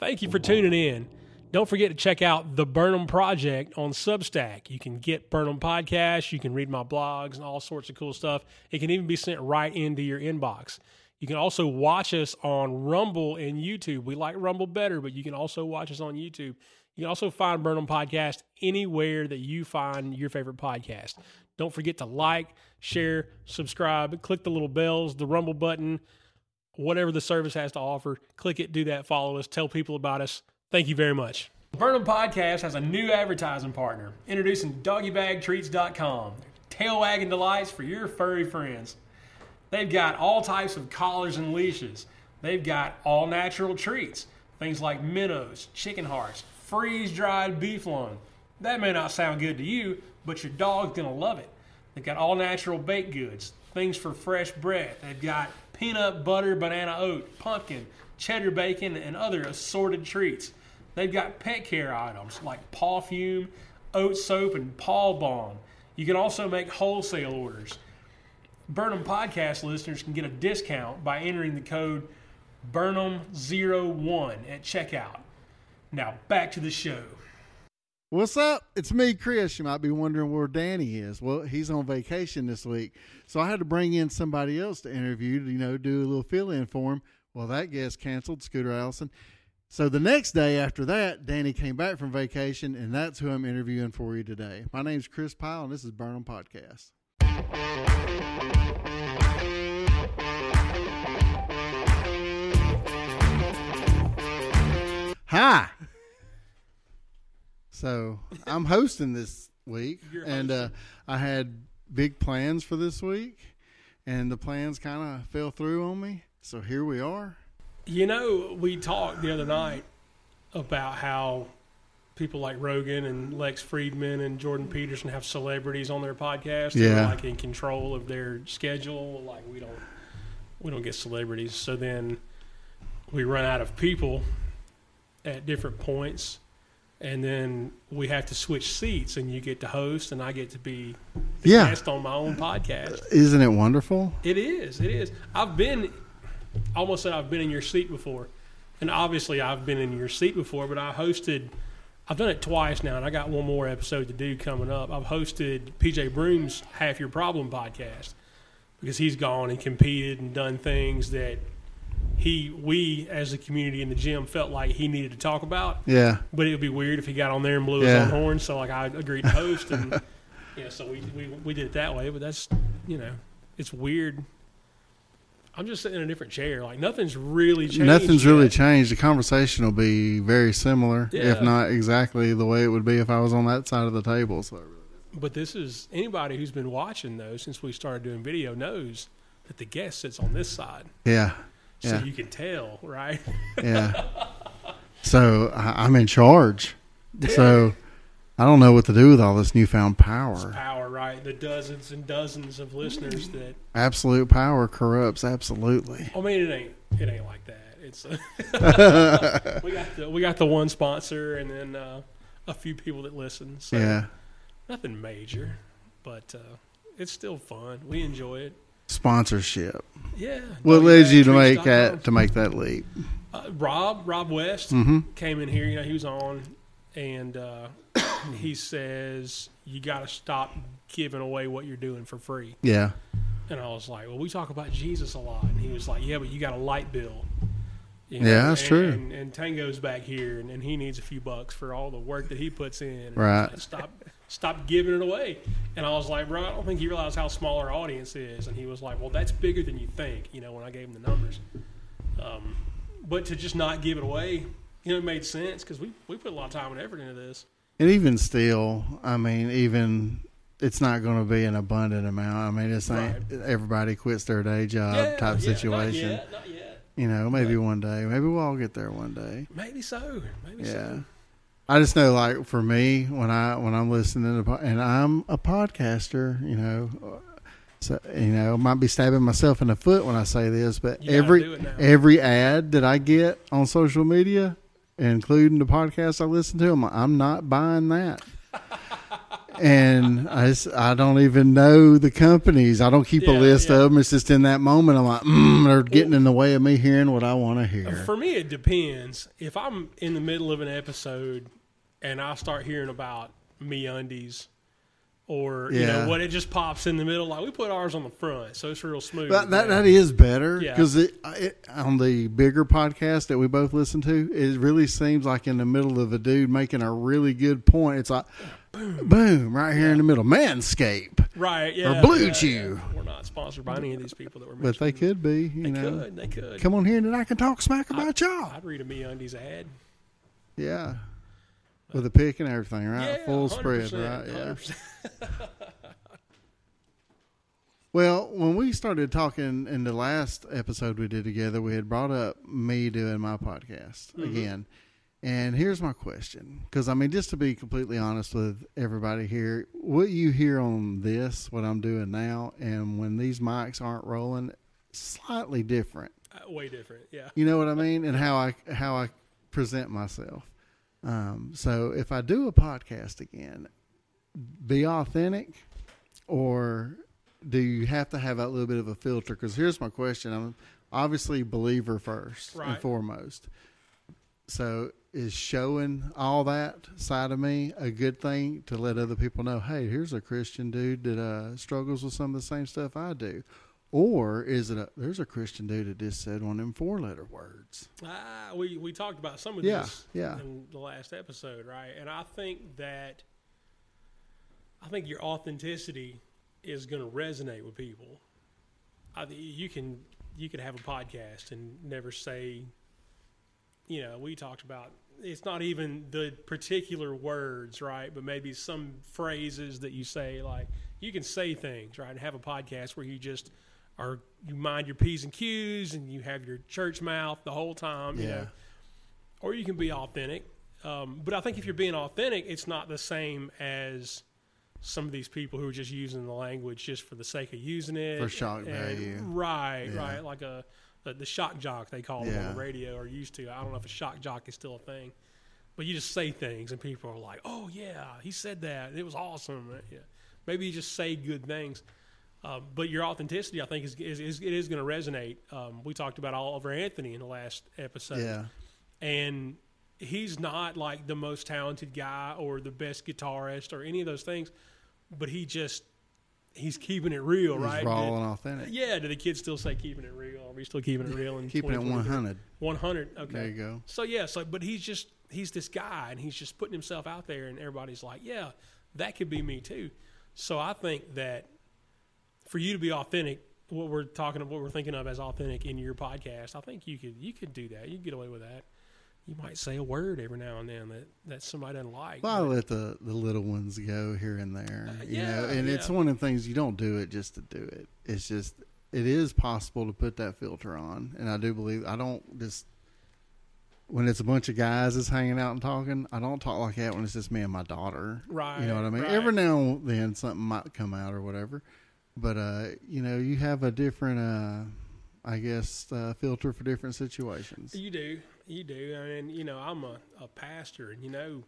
Thank you for tuning in. Don't forget to check out the Burnham Project on Substack. You can get Burnham podcasts, you can read my blogs and all sorts of cool stuff. It can even be sent right into your inbox. You can also watch us on Rumble and YouTube. We like Rumble better, but you can also watch us on YouTube. You can also find Burnham Podcast anywhere that you find your favorite podcast. Don't forget to like, share, subscribe, click the little bells, the Rumble button, whatever the service has to offer. Click it, do that, follow us, tell people about us. Thank you very much. Burnham Podcast has a new advertising partner, introducing doggybagtreats.com. Tail wagging delights for your furry friends. They've got all types of collars and leashes. They've got all natural treats, things like minnows, chicken hearts, freeze dried beef lung. That may not sound good to you, but your dog's gonna love it. They've got all natural baked goods, things for fresh bread. They've got peanut butter, banana oat, pumpkin, cheddar bacon, and other assorted treats. They've got pet care items like paw fume, oat soap, and paw balm. You can also make wholesale orders. Burnham podcast listeners can get a discount by entering the code Burnham01 at checkout. Now back to the show. What's up? It's me, Kris. You might be wondering where Danny is. Well, he's on vacation this week. So I had to bring in somebody else to interview, to, you know, do a little fill in for him. Well, that guest canceled, Scooter Allison. So the next day after that, Danny came back from vacation, and that's who I'm interviewing for you today. My name's Kris Pyle, and this is Burnham Podcast. Hi. So I'm hosting this week, and uh, I had big plans for this week, and the plans kind of fell through on me. So here we are. You know, we talked the other night about how people like Rogan and Lex Fridman and Jordan Peterson have celebrities on their podcast. Yeah. like in control of their schedule. Like we don't we don't get celebrities. So then we run out of people at different points and then we have to switch seats and you get to host and I get to be the Yeah. guest on my own podcast. Isn't it wonderful? It is. It is. I've been almost said I've been in your seat before, and obviously I've been in your seat before. But I hosted. I've done it twice now, and I got one more episode to do coming up. I've hosted PJ Broom's Half Your Problem podcast because he's gone and competed and done things that he we as a community in the gym felt like he needed to talk about. Yeah. But it would be weird if he got on there and blew Yeah. his own horn. So like I agreed to host, and yeah, so we, we we did it that way. But that's you know, it's weird. I'm just sitting in a different chair. Like nothing's really changed. Nothing's really changed. The conversation will be very similar, Yeah. if not exactly the way it would be if I was on that side of the table. So But this is anybody who's been watching though since we started doing video knows that the guest sits on this side, yeah, so Yeah. you can tell, right? yeah. so I, I'm in charge. So I don't know what to do with all this newfound power. Power, right? The dozens and dozens of listeners that. Absolute power corrupts. Absolutely. I mean, it ain't it ain't like that. It's we got the we got the one sponsor and then uh, a few people that listen. So Yeah. nothing major, but uh, it's still fun. We enjoy it. Sponsorship. Yeah. What led you to make that to make that leap? Uh, Rob Rob West Mm-hmm. came in here. You know, he was on, and uh, he says you got to stop giving away what you're doing for free. Yeah. And I was like, well, we talk about Jesus a lot, and he was like, yeah, but you got a light bill. You Yeah, that's and, true. And, and Tango's back here, and, and he needs a few bucks for all the work that he puts in. Right. like, stop, stop giving it away. And I was like, bro, I don't think you realize how small our audience is. And he was like, well, that's bigger than you think. You know, when I gave him the numbers. Um, but to just not give it away, you know, it made sense because we we put a lot of time and effort into this. And even still, I mean, even it's not going to be an abundant amount. I mean, it's not everybody quits their day job yeah, type yeah, situation. Not yet, not yet. You know, maybe one day. Maybe we'll all get there one day. Maybe so. Maybe Yeah. so. I just know, like for me, when I when I'm listening to, and I'm a podcaster, you know, so you know, might be stabbing myself in the foot when I say this, but You every every ad that I get on social media, including the podcast I listen to, I'm, I'm not buying that. and I, just, I don't even know the companies. I don't keep a list yeah. of them. It's just in that moment. I'm like, mm, they're getting in the way of me hearing what I want to hear. For me, it depends. If I'm in the middle of an episode and I start hearing about me undies, or you know what, it just pops in the middle. Like we put ours on the front, so it's real smooth. That, that, that is better Yeah. because it, it on the bigger podcast that we both listen to, it really seems like in the middle of a dude making a really good point. It's like boom, boom right here in the middle, manscape. right? Yeah. or Blue yeah, Chew. yeah. We're not sponsored by any of these people that we're But they could be, you They know. could. They could. Come on here and I can talk smack about y'all. I'd read a me undies ad. Yeah. With a pick and everything, right? Yeah, Full spread, 100%, right? Yeah. 100%. Well, when we started talking in the last episode we did together, we had brought up me doing my podcast Mm-hmm. again. And here's my question. Because, I mean, just to be completely honest with everybody here, what you hear on this, what I'm doing now, and when these mics aren't rolling, slightly different. Uh, Way different. Yeah. You know what I mean? And how I how I present myself. Um, so if I do a podcast again, be authentic, or do you have to have a little bit of a filter? Because here's my question: I'm obviously believer first and foremost. So is showing all that side of me a good thing to let other people know? Hey, here's a Christian dude that uh, struggles with some of the same stuff I do. Or is it a there's a Christian dude that just said one of them four letter words? Ah, we we talked about some of Yeah, this yeah. in the last episode, right? And I think that I think your authenticity is going to resonate with people. I, you can you could have a podcast and never say, you know, we talked about it's not even the particular words, right? But maybe some phrases that you say, like you can say things, right? And have a podcast where you just are you mind your p's and q's and you have your church mouth the whole time, you Yeah. know or you can be authentic. Um, but I think if you're being authentic, it's not the same as some of these people who are just using the language just for the sake of using it For shock and- value. Right, Yeah. right. Like a the, the shock jock they call them on the radio or used to. I don't know if a shock jock is still a thing, but you just say things and people are like, "Oh yeah, he said that. It was awesome." Yeah. Maybe you just say good things. Um, but your authenticity, I think, is, is, is it is going to resonate. Um, we talked about Oliver Anthony in the last episode Yeah. and he's not like the most talented guy or the best guitarist or any of those things, but he just he's keeping it real, He's right? raw Did- and authentic. yeah, do the kids still say keeping it real? Are we still keeping it real? In Keeping it 2023? 100. 100. Okay. There you go. So yeah, so but he's just he's this guy and he's just putting himself out there and everybody's like, yeah, that could be me too. So I think that for you to be authentic, what we're talking what we're thinking of as authentic in your podcast, I think you could you could do that. You could get away with that. You might say a word every now and then that, that somebody doesn't like. Well, I let the, the little ones go here and there, you know, Uh, yeah, and it's one of the things you don't do it just to do it. It's just it is possible to put that filter on, and I do believe I don't just when it's a bunch of guys that's hanging out and talking. I don't talk like that when it's just me and my daughter. Right, You know what I mean? right. Every now and then something might come out or whatever, but uh, you know, you have a different, uh, I guess, uh, filter for different situations. You do, you do. I mean, you know, I'm a, a pastor, and you know,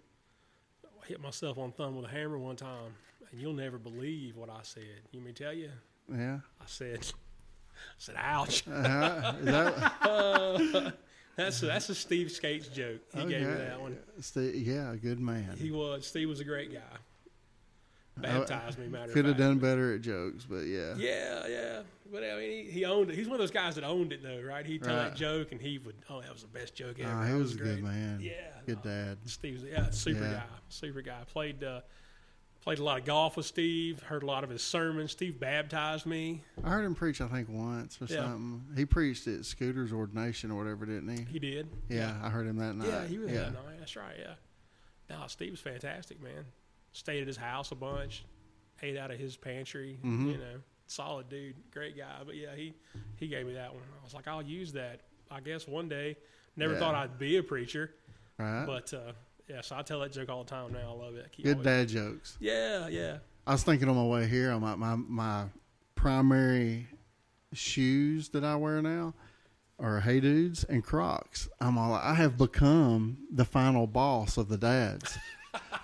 I hit myself on the thumb with a hammer one time, and you'll never believe what I said. You may tell you, Yeah. I said, I said, "Ouch." Uh, is that, That's a, that's a Steve Skates joke. He gave me that one. Steve, yeah, good man. He was Steve was a great guy. Baptized me, matter of Could have done better at jokes, but yeah. Yeah, yeah. But I mean, he, he owned it. He's one of those guys that owned it, though, right? He'd tell Right. that joke, and he would, oh, that was the best joke ever. That he was a great. good man. Yeah, Good no. dad. Steve's yeah, super Yeah. guy, super guy. Played uh, played a lot of golf with Steve. Heard a lot of his sermons. Steve baptized me. I heard him preach, I think, once or Yeah. something. He preached at Scooter's ordination or whatever, didn't he? He did. Yeah, I heard him that night. yeah, he was yeah. that night. That's right. Yeah. No, Steve was fantastic, man. Stayed at his house a bunch. Ate out of his pantry. Mhm. You know, solid dude, great guy. But yeah, he he gave me that one. I was like, I'll use that. I guess one day. Never Yeah. thought I'd be a preacher, Right? but uh, yeah. So I tell that joke all the time now. I love it. I good dad jokes. Yeah, yeah. I was thinking on my way here, on my, my, my primary shoes that I wear now are Hey Dudes and Crocs. I'm all I have become the final boss of the dads.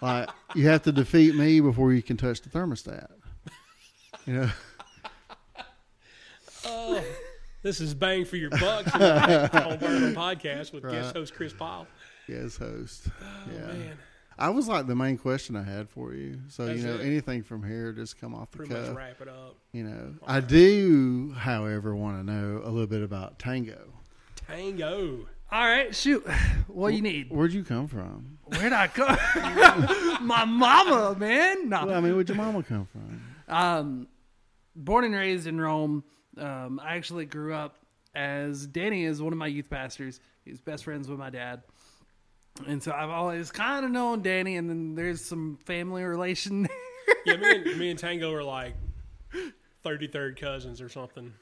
like you have to defeat me before you can touch the thermostat. You know, Oh, this is bang for your buck on Podcast with guest host Kris Pyle. yes, host. Oh yeah, man, I was like the main question I had for you. So That's you know, it. anything from here, just come off the pretty cuff. much wrap it up. You know, I do, however, want to know a little bit about tango. Tango. All right, shoot. What you need? Where'd you come from? Where'd I go? My mama, man. No. Well, I mean, where'd your mama come from? Um, born and raised in Rome. Um, I actually grew up as Danny is one of my youth pastors. He's best friends with my dad. And so I've always kind of known Danny, and then there's some family relation. Yeah, me and, me and Tango are like thirty third cousins or something.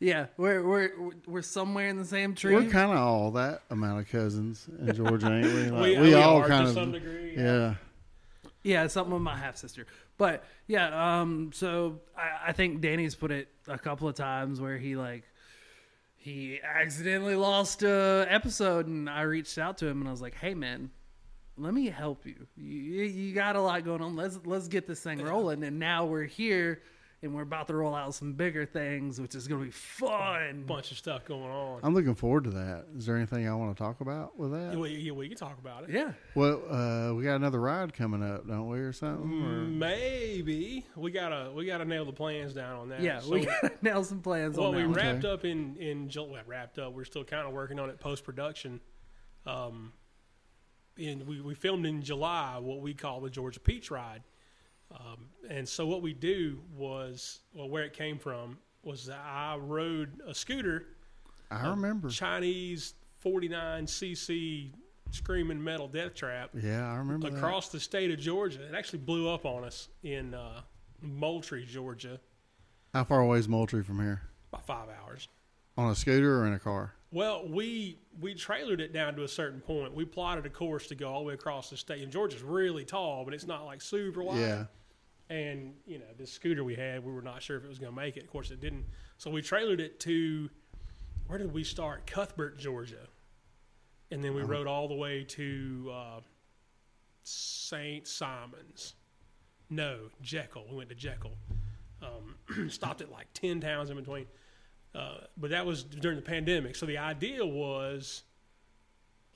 Yeah, we're, we're we're somewhere in the same tree. We're kind of all that amount of cousins in Georgia, ain't we? Like, we, we, all are kind to of, some degree. yeah. Yeah, something with my half sister. But yeah, um, so I, I think Danny's put it a couple of times where he like he accidentally lost a episode, and I reached out to him and I was like, "Hey, man, let me help you. You, you got a lot going on. Let's let's get this thing rolling." And now we're here, and we're about to roll out some bigger things, which is going to be fun. bunch of stuff going on. I'm looking forward to that. Is there anything I want to talk about with Yeah, that? we, yeah, we can talk about it. Yeah, Well, uh, we got another ride coming up, don't we, or something? Or- Maybe we gotta we gotta nail the plans down on that. yeah, So we got to nail some plans Well, on we that. one. wrapped up in in Ju- well, wrapped up. We're still kind of working on it post production. Um, and we we filmed in July what we call the Georgia Peach Ride. Um, and so what we do was well, where it came from was that I rode a scooter, I remember. Chinese 49 cc screaming metal death trap Yeah, I remember that. across the state of Georgia. It actually blew up on us in uh, Moultrie, Georgia, How far away is Moultrie from here? about five hours. On a scooter or in a car? Well, we we trailered it down to a certain point. We plotted a course to go all the way across the state. And Georgia's really tall, but it's not like super wide. Yeah. And you know, this scooter we had, we were not sure if it was going to make it. Of course, it didn't. So we trailered it to where did we start? Cuthbert, Georgia, and then we rode all the way to uh, Saint Simons. No, Jekyll. We went to Jekyll. Um, stopped at like ten towns in between. Uh, but that was during the pandemic. So the idea was,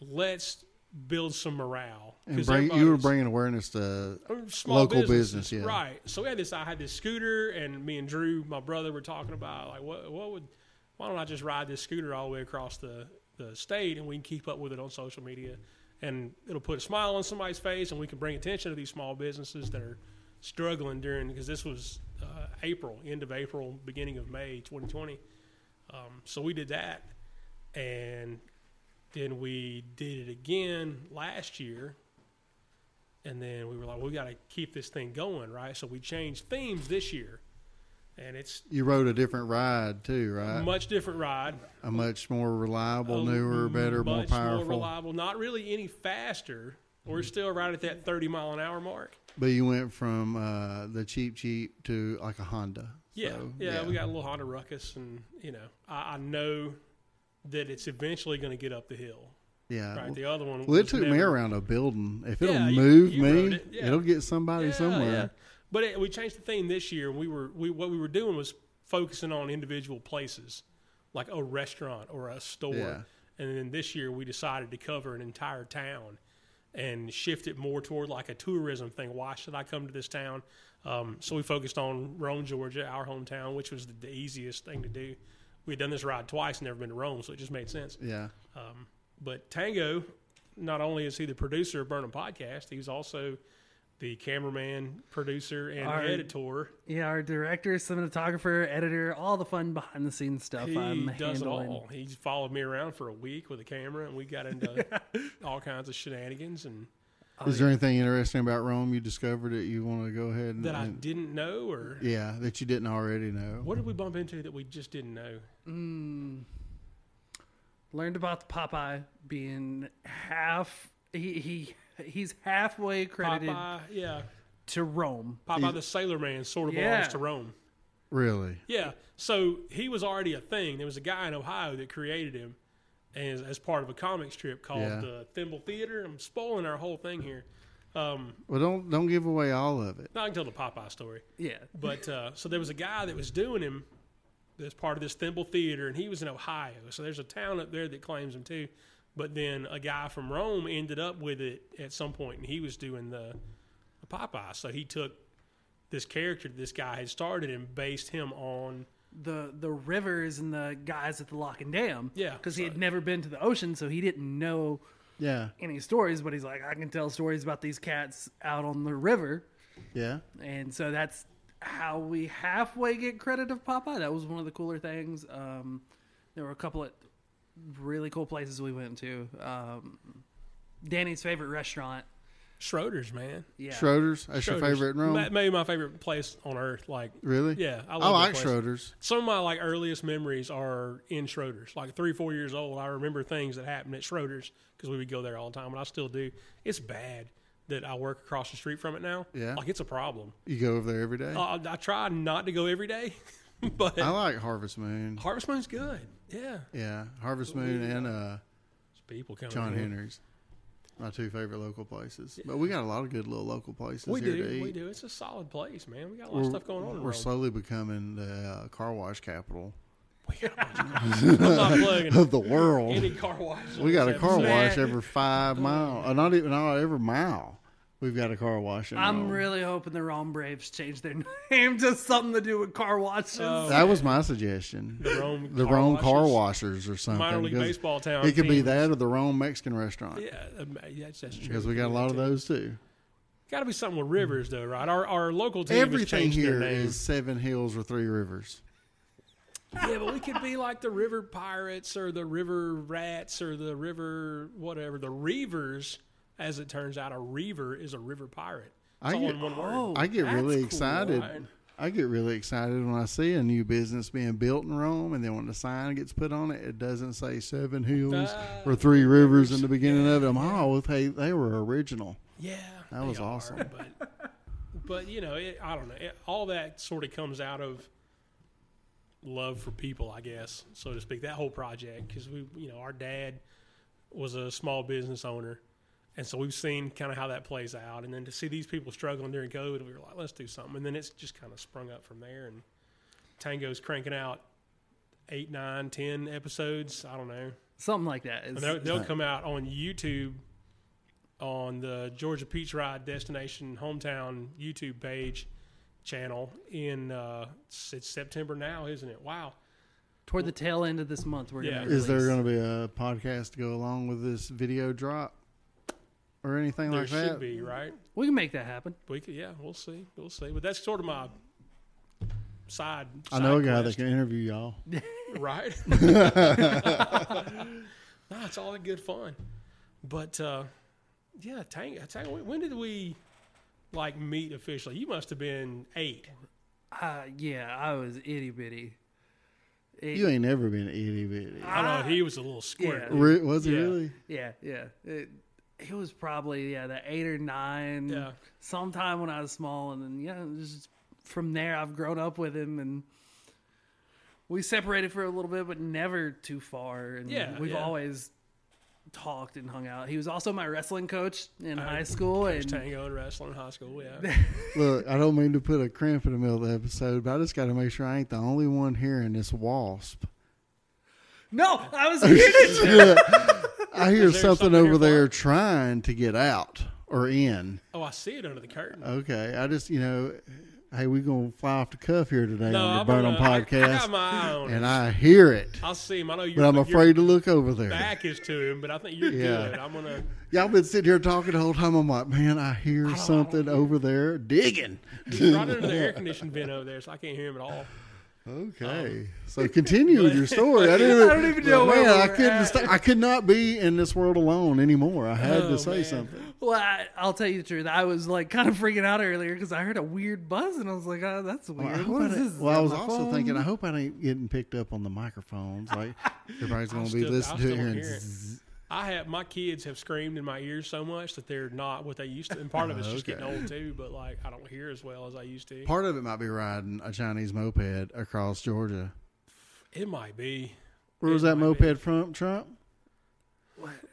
let's build some morale. And bring, you were bringing awareness to small Local businesses. business, yeah. Right. So we had this. I had this scooter, and me and Drew, my brother, were talking about like, what, what would, why don't I just ride this scooter all the way across the the state, and we can keep up with it on social media, and it'll put a smile on somebody's face, and we can bring attention to these small businesses that are struggling during because this was uh, April, end of April, beginning of May, 2020. Um, so we did that, and then we did it again last year and then we were like, well, we got to keep this thing going, right? So we changed themes this year, and it's you rode a different ride too, right? much different ride, A much more reliable, newer, better, more powerful. more reliable. Not really any faster. We're still right at that thirty mile an hour mark. But you went from uh, the cheap cheap to like a Honda. Yeah, So, yeah, we got a little Honda Ruckus, and you know, I, I know that it's eventually going to get up the hill. yeah. Right, the other one. Well, it took me around a building. If it'll you- move you me, it, yeah. it'll get somebody Yeah, somewhere. yeah. But it, we changed the theme this year. We were we what we were doing was focusing on individual places, like a restaurant or a store. Yeah. And then this year we decided to cover an entire town and shift it more toward like a tourism thing. Why should I come to this town? Um, so we focused on Rome, Georgia, our hometown, which was the, the easiest thing to do. We had done this ride twice, and never been to Rome, so it just made sense. Yeah. Um, but Tango, not only is he the producer of Burnham Podcast, he's also the cameraman, producer, and Our- editor. Yeah, our director, cinematographer, editor, all the fun behind the scenes stuff He I'm does it all. He followed me around for a week with a camera, and we got into all kinds of shenanigans and Is there anything interesting about Rome you discovered that you want to go ahead and, that I and- didn't know, or yeah that you didn't already know? what did we bump into that we just didn't know? Mm, learned about the Popeye being half. He he he's halfway credited Popeye, yeah, to Rome. Popeye the Sailor Man sort of Yeah. belongs to Rome. Really? Yeah. So he was already a thing. There was a guy in Ohio that created him as, as part of a comic strip called Yeah. the Thimble Theater. I'm spoiling our whole thing here. Um, Well, don't don't give away all of it. now I can tell the Popeye story. Yeah. But uh, so there was a guy that was doing him as part of this Thimble Theater, and he was in Ohio. So there's a town up there that claims him too. But then a guy from Rome ended up with it at some point, and he was doing the, the Popeye. So he took this character that this guy had started and based him on. The the rivers and the guys at the lock and dam. Yeah, Because he had never been to the ocean, so he didn't know Yeah, any stories. But he's like, I can tell stories about these cats out on the river, yeah. and so that's how we halfway get credit of Popeye. That was one of the cooler things. Um, there were a couple of really cool places we went to. Um, Danny's favorite restaurant. Schroeder's, man. Yeah. Schroeder's. That's your favorite in Rome. Ma- Maybe my favorite place on earth. Like, really? yeah, I, I, love that like place. Schroeder's. Some of my like earliest memories are in Schroeder's. Like three, four years old, I remember things that happened at Schroeder's because we would go there all the time, and I still do. It's bad that I work across the street from it now. Yeah. like it's a problem. You go over there every day. Uh, I try not to go every day, but I like Harvest Moon. Harvest Moon's good. Yeah, Yeah, Harvest Moon and uh, There's people coming. John in. Henry's. My two favorite local places. But we got a lot of good little local places We here do, to eat. we do. It's a solid place, man. We got a lot of stuff going on. We're slowly becoming the uh, car wash capital We got of cars. I'm not plugging of the world. any car wash. We got a car wash every five miles. Uh, not even not every mile. We've got a car wash. In I'm Rome. really hoping the Rome Braves change their name to something to do with car washes. Oh, That was my suggestion. The Rome the car Rome car washers or something. minor league 'cause baseball town. It could be that or the Rome Mexican restaurant. Yeah, yeah, that's, that's true. Because we got a lot of those too. Got to be something with rivers, though, right? Our our local team has Everything changed here their name. is Seven Hills or Three Rivers. Yeah, but we could be like the River Pirates or the River Rats or the River whatever. The Reavers, as it turns out, a Reaver is a river pirate. It's I get- in one word. Oh, I get really excited. right? I get really excited when I see a new business being built in Rome, and then when the sign gets put on it, it doesn't say Seven Hills Ah, or Three Rivers in the beginning of it. I'm, oh, well, they were original. Yeah, That was are, awesome. But, but you know, it, I don't know. It, all that sort of comes out of love for people, I guess, so to speak. That whole project, because we, you know, our dad was a small business owner, and so we've seen kind of how that plays out. And then to see these people struggling during COVID, we were like, let's do something. And then it's just kind of sprung up from there. And Tango's cranking out eight, nine, ten episodes. I don't know. Something like that. It's, they'll, they'll come out on YouTube on the Georgia Peach Ride Destination Hometown YouTube page channel in uh, it's, it's September now, isn't it? Wow. toward the tail end of this month. We're Yeah. gonna Is there going to be a podcast to go along with this video drop or anything There like should be, right? We can make that happen. We could, yeah, we'll see. We'll see. But that's sort of my side. I know a side guy that quest, can interview y'all. right? no, it's all in good fun. But uh, yeah, Tango, Tango, when did we like meet officially? You must have been eight. Uh, yeah, I was itty bitty. It- You ain't never been itty bitty. I know he was a little squirt. Yeah. Re- Was he Yeah. really? yeah, yeah. It, it was probably yeah the eight or nine. Yeah. Sometime when I was small, and then yeah, just from there I've grown up with him, and we separated for a little bit, but never too far. And Yeah, we've yeah. always talked and hung out. He was also my wrestling coach in Uh, high school, Coach and Tango and wrestling in high school. Yeah. Look, I don't mean to put a cramp in the middle of the episode, but I just got to make sure I ain't the only one hearing this wasp. no, I was here to I hear something something over there trying to get out or in. oh, I see it under the curtain. Okay, I just you know, hey, we gonna fly off the cuff here today no, on the I'm Burnham gonna, I, I podcast, got my eye on and. I hear it, I'll see him. I know you're. but I'm afraid to look over there. Back is to him, but I think you're Yeah. good. I'm gonna. Y'all been sitting here talking the whole time. I'm like, man, I hear something over there digging. He's right under the air conditioned vent over there, so I can't hear him at all. Okay, um, so continue with your story. I didn't. I don't even know Man, where I couldn't. at. St- I could not be in this world alone anymore. I had Oh, to say man. something. Well, I, I'll tell you the truth. I was like kind of freaking out earlier because I heard a weird buzz, and I was like, "Oh, that's Well, weird. hope What I is this? Well, I was also phone?" thinking, I hope I ain't getting picked up on the microphones. Like everybody's I'll going to be still- listening I'll to it here. It. I have my kids have screamed in my ears so much that they're not what they used to, and part of it's just getting old too. But like, I don't hear as well as I used to. Part of it might be riding a Chinese moped across Georgia. It might be. Where was that might be. moped from, Trump?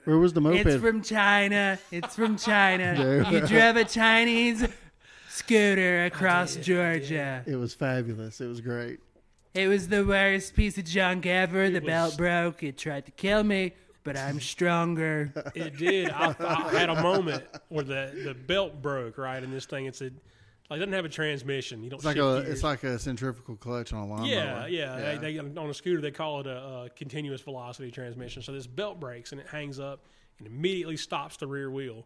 Where was the moped? It's from China. It's from China. Yeah. You drove a Chinese scooter across Georgia. it was fabulous. It was great. It was the worst piece of junk ever. The was- belt broke. It tried to kill me, but I'm stronger. It did. I, I had a moment where the, the belt broke right in this thing. It's a like it doesn't have a transmission. You don't. It's like a gears. it's like a centrifugal clutch on a lawnmower. yeah, yeah. They, they, on a scooter, they call it a, a continuous velocity transmission. So this belt breaks and it hangs up and immediately stops the rear wheel.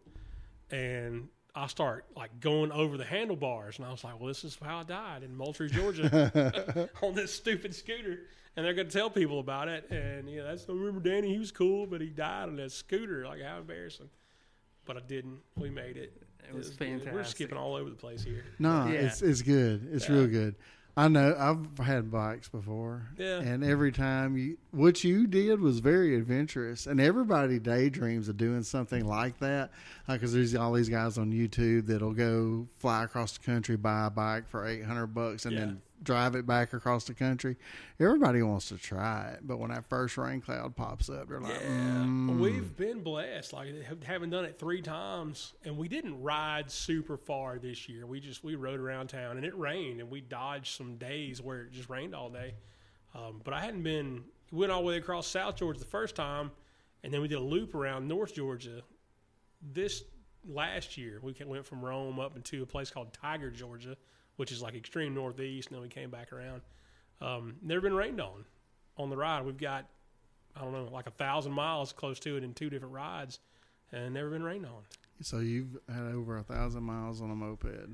And I start like going over the handlebars, and I was like, "Well, this is how I died in Moultrie, Georgia, on this stupid scooter." And they're going to tell people about it. And yeah, that's I remember Danny. He was cool, but he died on that scooter. Like how embarrassing. But I didn't. We made it. It was good. We're skipping all over the place here. No, Yeah. it's it's good. It's real good. I know I've had bikes before. Yeah. And every time you what you did was very adventurous and everybody daydreams of doing something like that uh, because there's all these guys on YouTube that'll go fly across the country buy a bike for 800 bucks and Yeah. then drive it back across the country. Everybody wants to try it, but when that first rain cloud pops up, they're like, Yeah, mm. we've been blessed. Like having done it three times, and we didn't ride super far this year. We just we rode around town, and it rained, and we dodged some days where it just rained all day. Um, but I hadn't been went all the way across South Georgia the first time, and then we did a loop around North Georgia. This last year, we went from Rome up into a place called Tiger, Georgia, which is like extreme northeast, and then we came back around. Um, never been rained on on the ride. We've got I don't know, like a thousand miles close to it in two different rides, and never been rained on. So you've had over a thousand miles on a moped.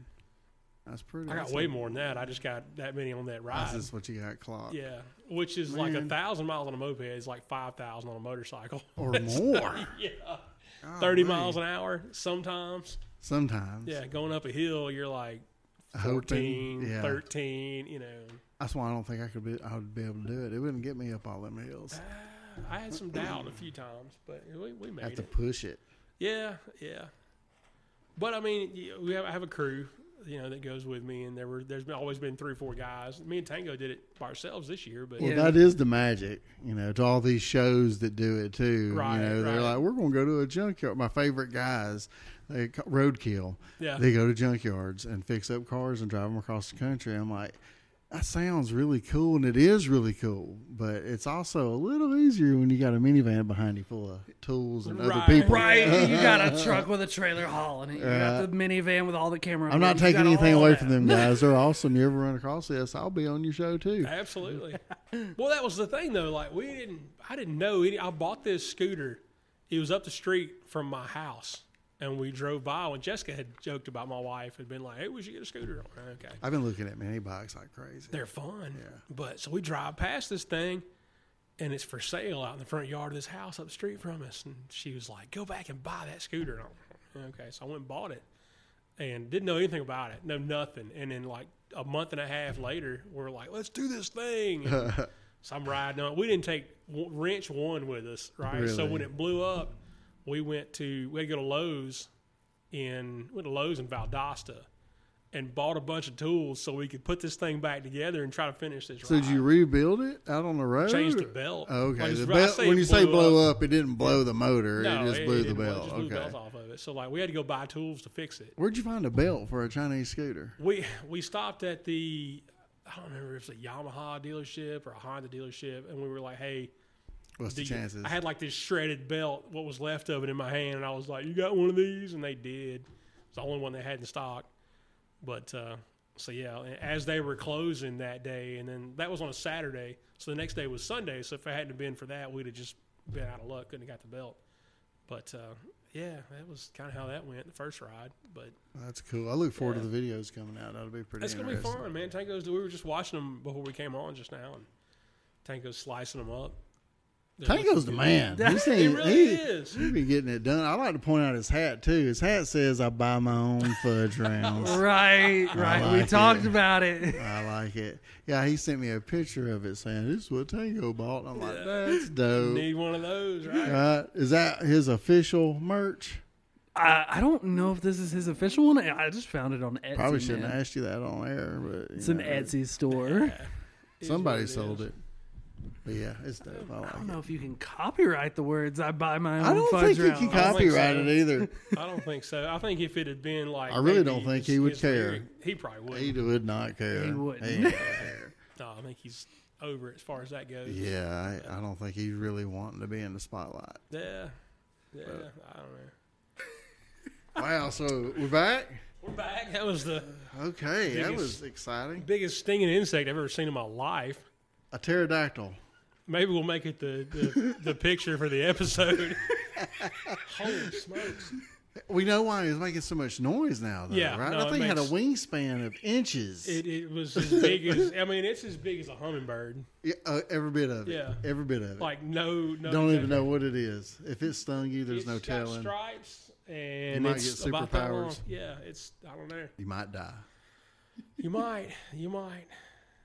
That's pretty. I got way more than that. I just got that many on that ride. That's just what you got clocked. Yeah, which is like a thousand miles on a moped is like five thousand on a motorcycle. Or more. yeah, Golly. thirty miles an hour sometimes. Sometimes. Yeah, going up a hill, you're like Hoping, 14, yeah. 13, You know, That's why I don't think I could be. I would be able to do it. It wouldn't get me up all them hills. Uh, I had some doubt a few times, but we, we made have to it. push it. Yeah, yeah. But I mean, we have I have a crew, you know, that goes with me, and there were there's been, always been three or four guys. Me and Tango did it by ourselves this year, but Well, Yeah. that is the magic, you know, to all these shows that do it too. Right, you know, they're like, we're going to go to a junkyard. My favorite guys, they roadkill. yeah, They go to junkyards and fix up cars and drive them across the country. I'm like, that sounds really cool, and it is really cool. But it's also a little easier when you got a minivan behind you full of tools and other people. Right, you got a truck with a trailer hauling it. You Uh, got the minivan with all the camera. I'm not equipment. Taking anything away that. from them guys. They're awesome. You ever run across this, I'll be on your show too. absolutely. well, that was the thing though. Like we didn't, I didn't know. Any, I bought this scooter. It was up the street from my house, and we drove by when Jessica had joked about my wife had been like, "Hey, we should get a scooter." Okay, I've been looking at mini bikes like crazy. they're fun. Yeah. But so we drive past this thing, and it's for sale out in the front yard of this house up the street from us. And she was like, "Go back and buy that scooter." And I'm like, okay, so I went and bought it, and didn't know anything about it, know nothing. And then like a month and a half later, we're like, "Let's do this thing." And so I'm riding on. We didn't take wrench one with us, right? So when it blew up, we went to we had to go to Lowe's in went to Lowe's in Valdosta. And bought a bunch of tools so we could put this thing back together and try to finish this. So did you rebuild it out on the road? changed the belt. Oh, okay. Like, the belt, when you say blow up, it didn't blow the motor. no, it just blew the didn't blow- belt. it just blew okay. belts off of it. So like we had to go buy tools to fix it. Where'd you find a belt for a Chinese scooter? We we stopped at the I don't remember if it's a Yamaha dealership or a Honda dealership, and we were like, hey. What's do the chances? I had like this shredded belt, what was left of it in my hand, and I was like, "You got one of these?" And they did. It's the only one they had in stock. But uh, so yeah, as they were closing that day, and then that was on a Saturday, so the next day was Sunday. So if it hadn't been for that, we'd have just been out of luck, couldn't have got the belt. But uh, yeah, that was kind of how that went the first ride. But That's cool. I look forward Yeah. to the videos coming out. That'll be pretty. Cool. That's gonna be fun, man. Tango's. We were just watching them before we came on just now, and Tango's slicing them up. Tango's the man. He's He really he, is. He be getting it done. I like to point out his hat too. His hat says, "I buy my own fudge rounds." Right, right. we like talked about it. I like it. Yeah, he sent me a picture of it saying, "This is what Tango bought." I'm like, Yeah. "That's dope." Need one of those, right? Right? Is that his official merch? I, I don't know if this is his official one. I just found it on Etsy. Probably shouldn't man. have asked you that on air, but It's an Etsy store. Is Somebody what sold is. it. But yeah, it's dope. I I like don't it. know if you can copyright the words "I buy my own." I don't fudge think he round." can I don't think copyright so. it either. I don't think so. I think if it had been like, I really don't think his- he would care. lyric, he probably would. He would not care. He wouldn't. ain't gonna care. No, I think he's over as far as that goes. Yeah, I, I don't think he's really wanting to be in the spotlight. Yeah. Yeah. I don't know. Wow, so we're back. We're back. That was the Okay, that was exciting. biggest stinging insect I've ever seen in my life. A pterodactyl. Maybe we'll make it the, the, the picture for the episode. Holy smokes. We know why he's making so much noise now, though, Yeah, right? no, that it thing had a wingspan of inches. It, it was as big as, I mean, it's as big as a hummingbird. Yeah, uh, every bit of it. Yeah. Every bit of it. Like, no, no. Don't even know what it is. If it stung you, there's It's no got telling. stripes, and you might it's get about superpowers. Yeah, it's, I don't know. You might die, You might. You might.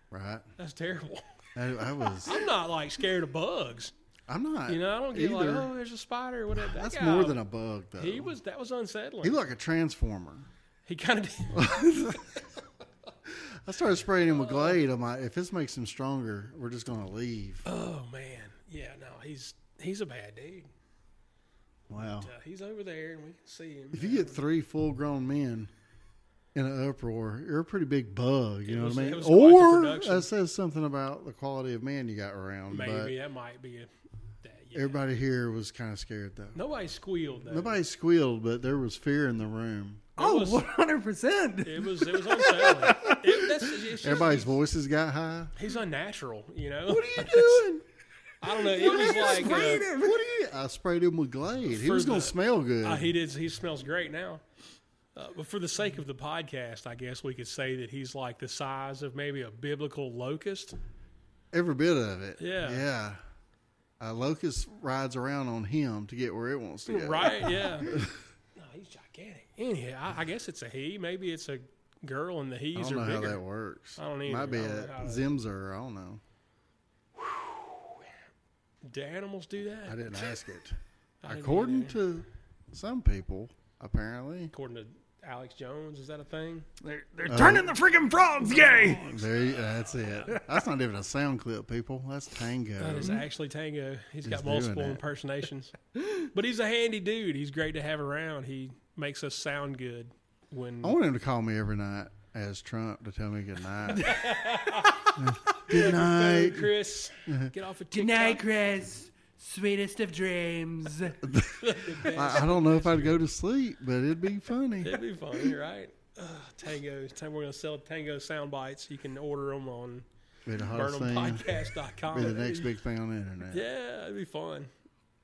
right? That's terrible. I, I was. I'm not like scared of bugs. I'm not. You know, I don't get either. like, oh, there's a spider. Or whatever. That That's guy, more than a bug, though. He was. That was unsettling. He looked like a transformer. He kind of. I started spraying him with Glade. I'm like, if this makes him stronger, we're just gonna leave. oh man, yeah. No, he's he's a bad dude. Wow. Uh, he's over there, and we can see him. If you get three full-grown men in an uproar, you're a pretty big bug. You It know was- what I mean? was quite the Or production. that says something about the quality of man you got around. maybe that might be a. That, yeah. everybody here was kind of scared though. Nobody squealed though. Nobody squealed, but there was fear in the room. Oh, was- 100 percent. It was. It was unsettling. it, that's, it's just, Everybody's voices got high. He's unnatural. You know. What are you doing? I don't know. It was like. Sprayed Uh, him. What are you? I sprayed him with Glade. He was gonna the- smell good. Uh, he did. He smells great now. Uh, but for the sake of the podcast, I guess we could say that he's like the size of maybe a biblical locust. Every bit of it. Yeah. Yeah. A locust rides around on him to get where it wants to go. Right? Yeah. no, he's gigantic. Anyhow, I, I guess it's a he. Maybe it's a girl, and the he's. I don't know how that works. I don't either. Might be a don't know how that- Zimzer. I don't know. Do animals do that? I didn't ask it. I didn't According to some people, apparently. according to Alex Jones, is that a thing? They're, they're uh, turning the freaking frogs gay. There, that's it. That's not even a sound clip, people. That's Tango. That is actually Tango. He's got multiple impersonations, but he's a handy dude. He's great to have around. He makes us sound good when I want him to call me every night as Trump to tell me good night. good night. Kris, get off of Good night, Kris. Sweetest of dreams. I, I don't know if I'd go to sleep, but it'd be funny. It'd be funny, right? Ugh, Tango. We're going to sell Tango sound bites. You can order them on Be the hottest thing. BurnhamPodcast.com. Be the next big thing on the internet. Yeah, it'd be fun.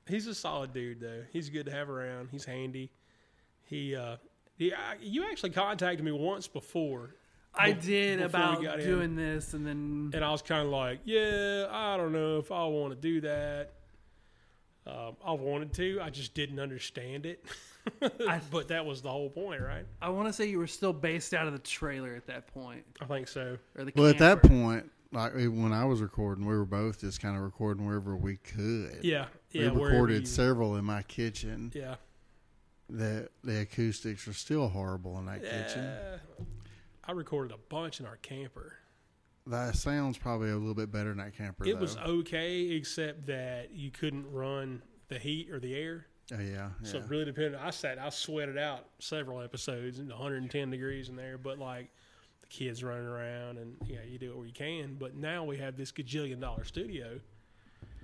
He's a solid dude, though. He's good to have around. He's handy. He, uh, he, I, you actually contacted me once before, I Bef- did before about got in. doing this, and then and I was kind of like, yeah, I don't know if I want to do that. Um, I wanted to, I just didn't understand it. but that was the whole point, right? I want to say you were still based out of the trailer at that point, I think so. or the Well, at that camper. point, like when I was recording, we were both just kind of recording wherever we could. Yeah, we yeah. wherever recorded you- several in my kitchen. Yeah, The the acoustics are still horrible in that kitchen. yeah. I recorded a bunch in our camper. The sound's probably a little bit better in that camper. It though. was okay, except that you couldn't run the heat or the air. Oh, yeah, yeah. So it really depended. I sat, I sweated out several episodes in 110 degrees in there, but like the kids running around and yeah, you do it where you can. But now we have this gajillion dollar studio.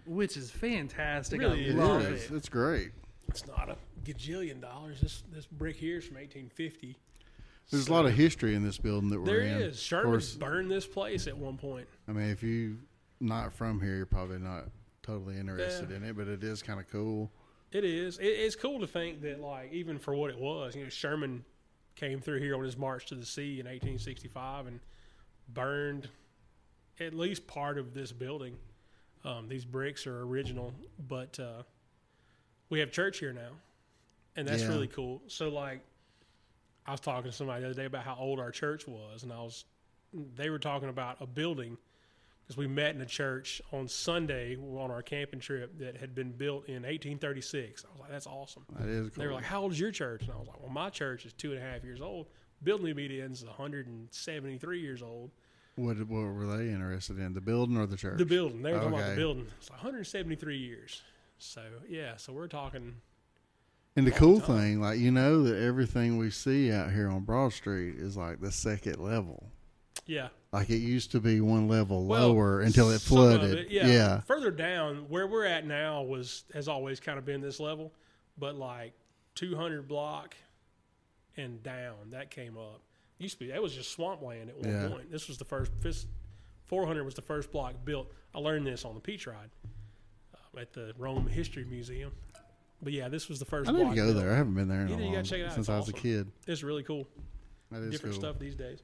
which is fantastic. Really I love it. It's great. It's not a gajillion dollars. This this brick here is from 1850. There's So- a lot of history in this building that we're There in. is. Of Sherman course, burned this place at one point. I mean, if you're not from here, you're probably not totally interested Yeah. in it, but it is kind of cool. It is. It, it's cool to think that, like, even for what it was, you know, Sherman came through here on his march to the sea in 1865 and burned at least part of this building. Um, these bricks are original, but uh, we have church here now, and that's Yeah. really cool. So, like, I was talking to somebody the other day about how old our church was, and I was, they were talking about a building because we met in a church on Sunday on our camping trip that had been built in 1836. I was like, that's awesome. That is cool. They were like, how old is your church? And I was like, well, my church is two and a half years old. Building meet is 173 years old. What what were they interested in? The building or the church? The building. They were talking about the building. It's 173 years. So yeah, so we're talking. And the cool time. thing, like you know, that everything we see out here on Broad Street is like the second level. Yeah. Like it used to be one level Well, lower until it flooded. it, yeah. yeah. Further down, where we're at now was has always kind of been this level, but like 200 block and down, that came up. Used to be that was just swampland at one Yeah. point. This was the first. This 400 was the first block built. I learned this on the Peach Ride uh, at the Rome History Museum. But yeah, this was the first. I need to go built. there. I haven't been there in You a need long check it out. since It's I was awesome. a kid. It's really cool. That is Different cool. stuff these days.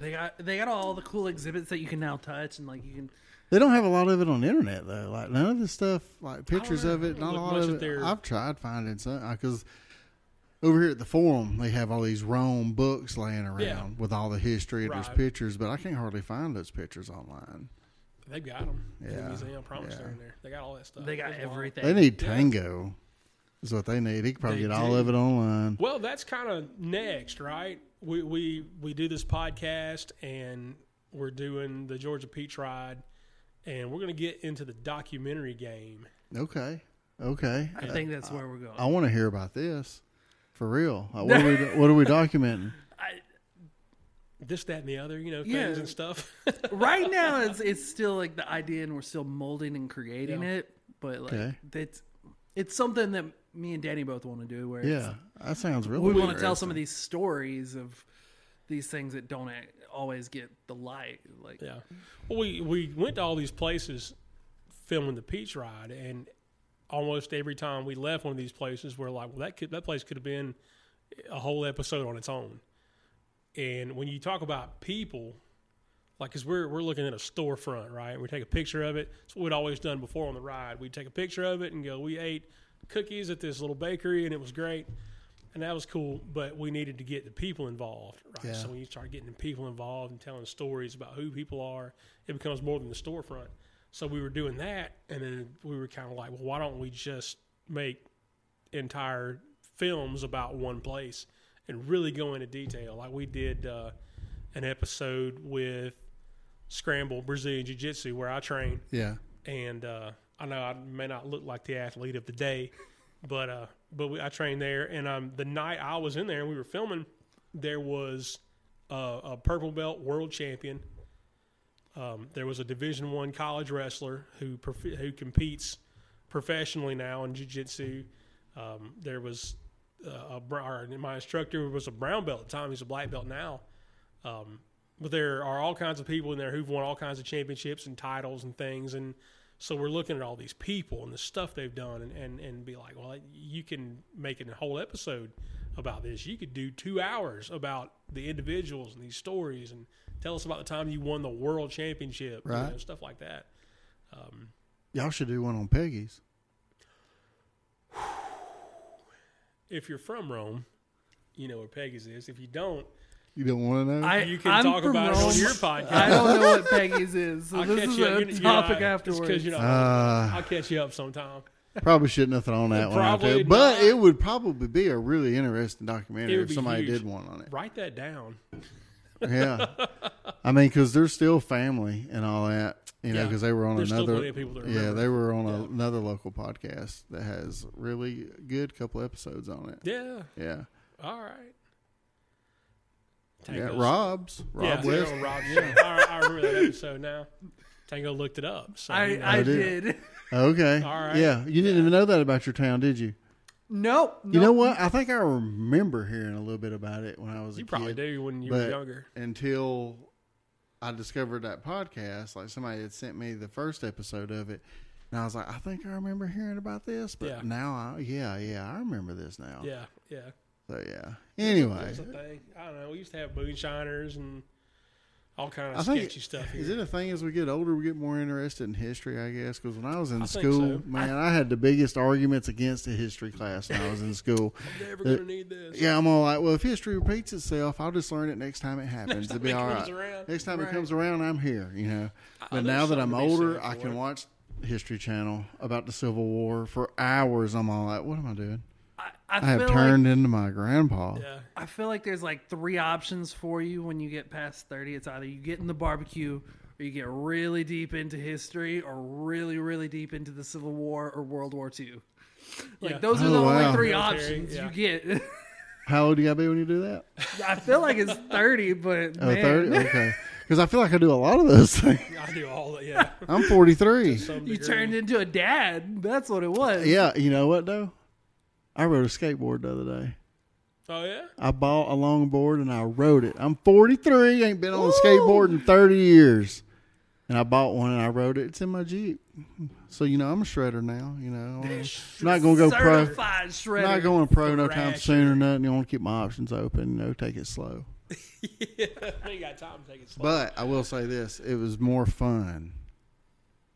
They got they got all the cool exhibits that you can now touch and like you can. They don't have a lot of it on the internet though. Like none of this stuff, like pictures of it, not a lot of it. their- I've tried finding some uh, because over here at the forum they have all these Rome books laying around Yeah. with all the history and there's pictures, but I can't hardly find those pictures online. They've got them in the Yeah, museum. I promise yeah. they're in there. They got all that stuff. They got It's wild. everything. They need Yeah. Tango, is what they need. He could probably They get all of it online. Well, that's kind of next, right? We we we do this podcast and we're doing the Georgia Peach Ride, and we're going to get into the documentary game. Okay, okay. I think that's where we're going. I want to hear about this for real. What, are we, what are we documenting? I, This, that, and the other, you know, things Yeah. and stuff. right now, it's it's still like the idea, and we're still molding and creating Yeah. it. But like Okay. it's it's something that me and Danny both want to do. Where Yeah, that sounds really. we want to tell some of these stories of these things that don't always get the light. Like yeah. Well, we we went to all these places filming the Peach Ride, and almost every time we left one of these places, we're like, well, that could that place could have been a whole episode on its own. And when you talk about people, like, because we're we're looking at a storefront, right? We take a picture of it. It's what we'd always done before on the ride. We'd take a picture of it and go, we ate cookies at this little bakery, and it was great, and that was cool. But we needed to get the people involved, right? Yeah. So when you start getting the people involved and telling stories about who people are, it becomes more than the storefront. So we were doing that, and then we were kind of like, well, why don't we just make entire films about one place and really go into detail. Like we did uh, an episode with Scramble Brazilian Jiu Jitsu where I train, Yeah, and uh, I know I may not look like the athlete of the day, but uh, but we, I trained there, and um, the night I was in there and we were filming, there was a purple belt world champion. Um, there was a Division One college wrestler who prof- who competes professionally now in jiu-jitsu. Um, there was uh, a br- or my instructor was a brown belt at the time. He's a black belt now. Um, but there are all kinds of people in there who've won all kinds of championships and titles and things. And so we're looking at all these people and the stuff they've done and, and, and be like, well, you can make a whole episode about this. You could do two hours about the individuals and these stories and tell us about the time you won the world championship, you know, stuff like that. Um, y'all should do one on Peggy's. If you're from Rome, you know where Peggy's is. If you don't, You don't want to know? I, you can I'm talk from about it on your podcast. I don't know what Peggy's is, so I'll this catch is you up. a You're- you're topic not- afterwards. You're not, Uh, I'll catch you up sometime. Probably shouldn't have thrown that one out Probably there, but not. it would probably be a really interesting documentary if somebody huge. did one on it. Write that down. Yeah, I mean, because they're still family and all that, you know, Yeah. because they were on There's still another. plenty of people that yeah, they were on Yeah. another local podcast that has really good couple episodes on it. Yeah. Yeah, All right. yeah. Tango's- Rob's Rob yeah, West. Tango Rob. Yeah. I, I remember that episode now. Tango looked it up. So he I, knows. I did. did. Okay, All right. yeah, you didn't even know that about your town, did you? Nope. You know what? I think I remember hearing a little bit about it when I was a you probably kid. do when you were younger. until I discovered that podcast. Like somebody had sent me the first episode of it, and I was like, I think I remember hearing about this. But Yeah. now, I, yeah, yeah, I remember this now. Yeah. Yeah. So yeah. Anyway. I don't know. We used to have moonshiners and all kind I of think sketchy stuff here. is it a thing as we get older we get more interested in history? I guess because when I was in I school, so. man, I, had the biggest arguments against the history class when I was in school. I'm never going to need this. Yeah, I'm all like, well, if history repeats it'self, I'll just learn it next time it happens. It'll be it all right. around. Next time Right. it comes around, I'm here. You know. I- But now that I'm something to be older, I can it. watch History Channel about the Civil War for hours. I'm all like, what am I doing? I, I, I have turned like into my grandpa. Yeah. I feel like there's like three options for you when you get past 30. It's either you get in the barbecue or you get really deep into history or really really deep into the Civil War or World War II. Like Yeah. those are Oh, the wow. only three Military, options yeah. you get. How old do you gotta be when you do that? I feel like it's 30, but Oh, man, 30? Okay. Because I feel like I do a lot of those things. I do all that. Yeah. I'm 43. You turned into a dad. That's what it was. Yeah, you know what though? I rode a skateboard the other day. Oh yeah. I bought a longboard and I rode it. I'm 43, ain't been on a skateboard in 30 years. And I bought one and I rode it. It's in my Jeep. So, you know, I'm a shredder now, you know. I'm not going to go pro. Shredder. Not going pro no time soon or nothing. You want to keep my options open, you know, take it slow. yeah. Got time to take it slow. But I will say this it was more fun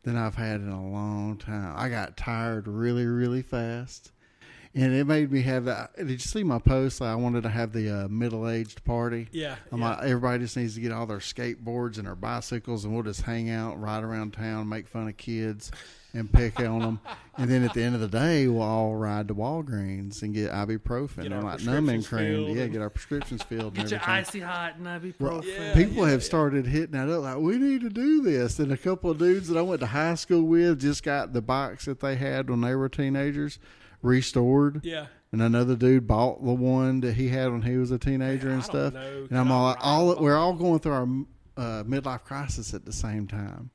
than I've had in a long time. I got tired really, really fast. And it made me have that. Did you see my post? I wanted to have the uh, middle aged party. yeah. I'm yeah. like, everybody just needs to get all their skateboards and their bicycles, and we'll just hang out, ride around town, make fun of kids, and pick on them. And then at the end of the day, we'll all ride to Walgreens and get ibuprofen Get and our like numbing prescriptions cream. Yeah, get our prescriptions filled. Get and your everything. icy hot and ibuprofen. Well, Yeah, people yeah, have yeah. started hitting that up like we need to do this and a couple of dudes that i went to high school with just got the bikes that they had when they were teenagers restored yeah. and another dude bought the one that he had when he was a teenager and I stuff know. and i'm all, ride all a we're all going through our uh, midlife crisis at the same time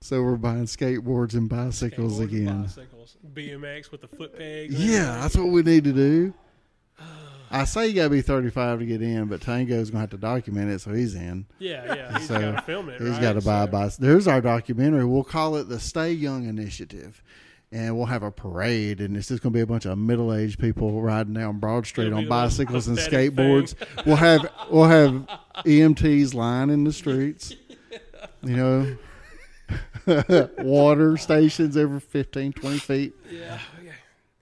so we're buying skateboards and bicycles Skateboards and again Bicycles. BMX with the foot pegs. yeah that's what we need to do I say you gotta be 35 to get in, but Tango's gonna have to document it, so he's in. Yeah, yeah. He's So, got to film it. He's right? got to buy a So- bicycle. There's our documentary. We'll call it the Stay Young Initiative. And we'll have a parade, and it's just going to be a bunch of middle-aged people riding down Broad Street It'll on be a little bicycles and pathetic skateboards. We'll have we'll have EMTs lining the streets. You know, water stations every 15, 20 feet. Yeah. okay.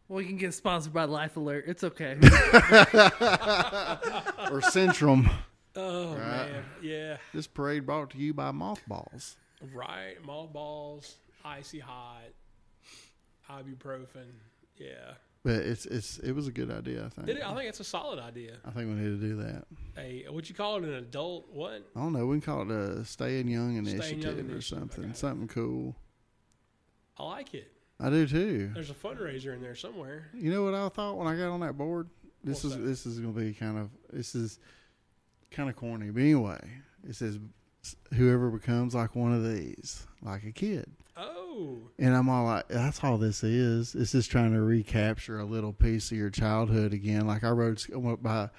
Well, we can get sponsored by Life Alert. It's okay. or Centrum. Oh Right. man. Yeah. This parade brought to you by Mothballs. Right. Mothballs, icy hot, ibuprofen. Yeah. But it's it's it was a good idea. I think. Did it, I think it's a solid idea. I think we need to do that. A what you call it an adult what? I don't know. We can call it a Staying Young Staying Initiative Young or something. okay. Something cool. I like it. I do too. There's a fundraiser in there somewhere. You know what I thought when I got on that board? This What's is that? this is going to be kind of this is kind of corny, but anyway, it says whoever becomes like one of these, like a kid. And I'm all like, that's all this is. It's just trying to recapture a little piece of your childhood again. Like I rode by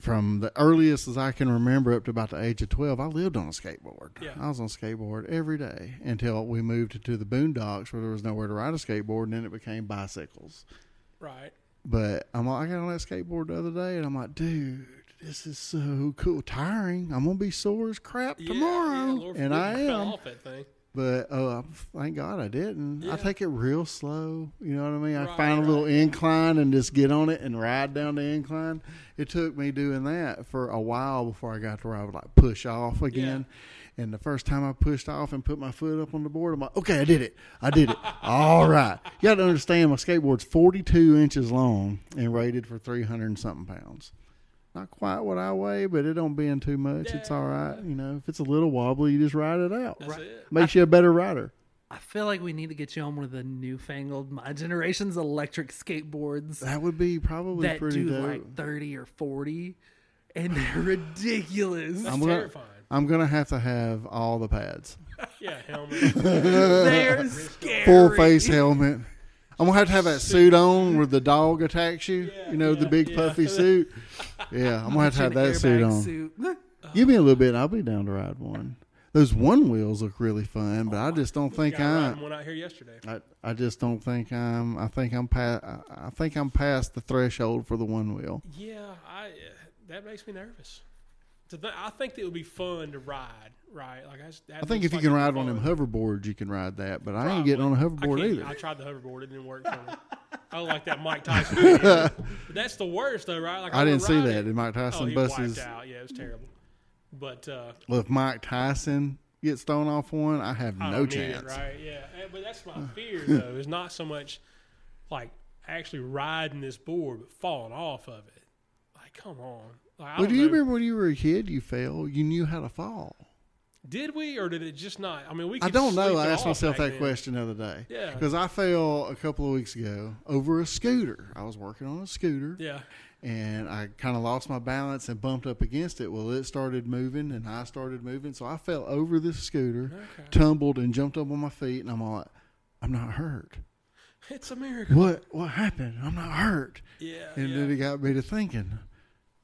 from the earliest as I can remember up to about the age of 12, I lived on a skateboard. Yeah. I was on a skateboard every day until we moved to the boondocks where there was nowhere to ride a skateboard, and then it became bicycles. Right. But I'm like, I got on that skateboard the other day, and I'm like, dude, this is so cool. Tiring. I'm gonna be sore as crap Yeah, tomorrow, yeah, and I am. off that thing. But oh, thank God I didn't. Yeah. I take it real slow. You know what I mean? I Right, find a little right. incline and just get on it and ride down the incline. It took me doing that for a while before I got to where I would like push off again. And the first time I pushed off and put my foot up on the board, I'm like, okay, I did it. I did it. All right. You got to understand, my skateboard's 42 inches long and rated for 300 and something pounds. Not quite what I weigh, but it don't bend too much. It's all right. You know, if it's a little wobbly, you just ride it out. That's it. Makes you a better rider. I feel like we need to get you on one of the newfangled my generation's electric skateboards That would be probably that pretty do dope. like 30 or 40 and they're ridiculous. That's I'm gonna- terrifying. I'm gonna have to have all the pads, Yeah, helmet. they're scary. full face helmet. I'm gonna have to have that suit on where the dog attacks you. Yeah, you know the big yeah. puffy suit. Yeah, I'm gonna have to have that suit on. suit. Give me a little bit, and I'll be down to ride one. Those one wheels look really fun, but I just don't think I. riding one out here yesterday. I, I just don't think I'm. I think I'm past. I think I'm past the threshold for the one wheel. Yeah, I. Uh, that makes me nervous. Th- I think it would be fun to ride. Right, like I. Just, I think if you can ride on them hoverboards, you can ride that. But I ain't getting on a hoverboard I either. I tried the hoverboard; it didn't work for me. I don't like that Mike Tyson. Video. But that's the worst, though, right? Like I wanna didn't see that. Did Mike Oh, Tyson he buses? wiped out. Yeah, it was terrible. But uh, Well, if Mike Tyson gets thrown off one, I have I no chance. it, right? Yeah, Eh, but that's my fear though. Is not so much like actually riding this board but falling off of it. Like, come on. Like, I don't do you know. remember when you were a kid, you fell, you knew how to fall? Did we or did it just not? I mean, we. I don't know. I asked myself that then. question the other day. Yeah. Because I fell a couple of weeks ago over a scooter. I was working on a scooter. Yeah. and I kind of lost my balance and bumped up against it. Well, it started moving and I started moving, so I fell over this scooter, Okay. tumbled and jumped up on my feet, and I'm all like, I'm not hurt. It's a miracle. What what happened? I'm not hurt. Yeah. And yeah. then it got me to thinking.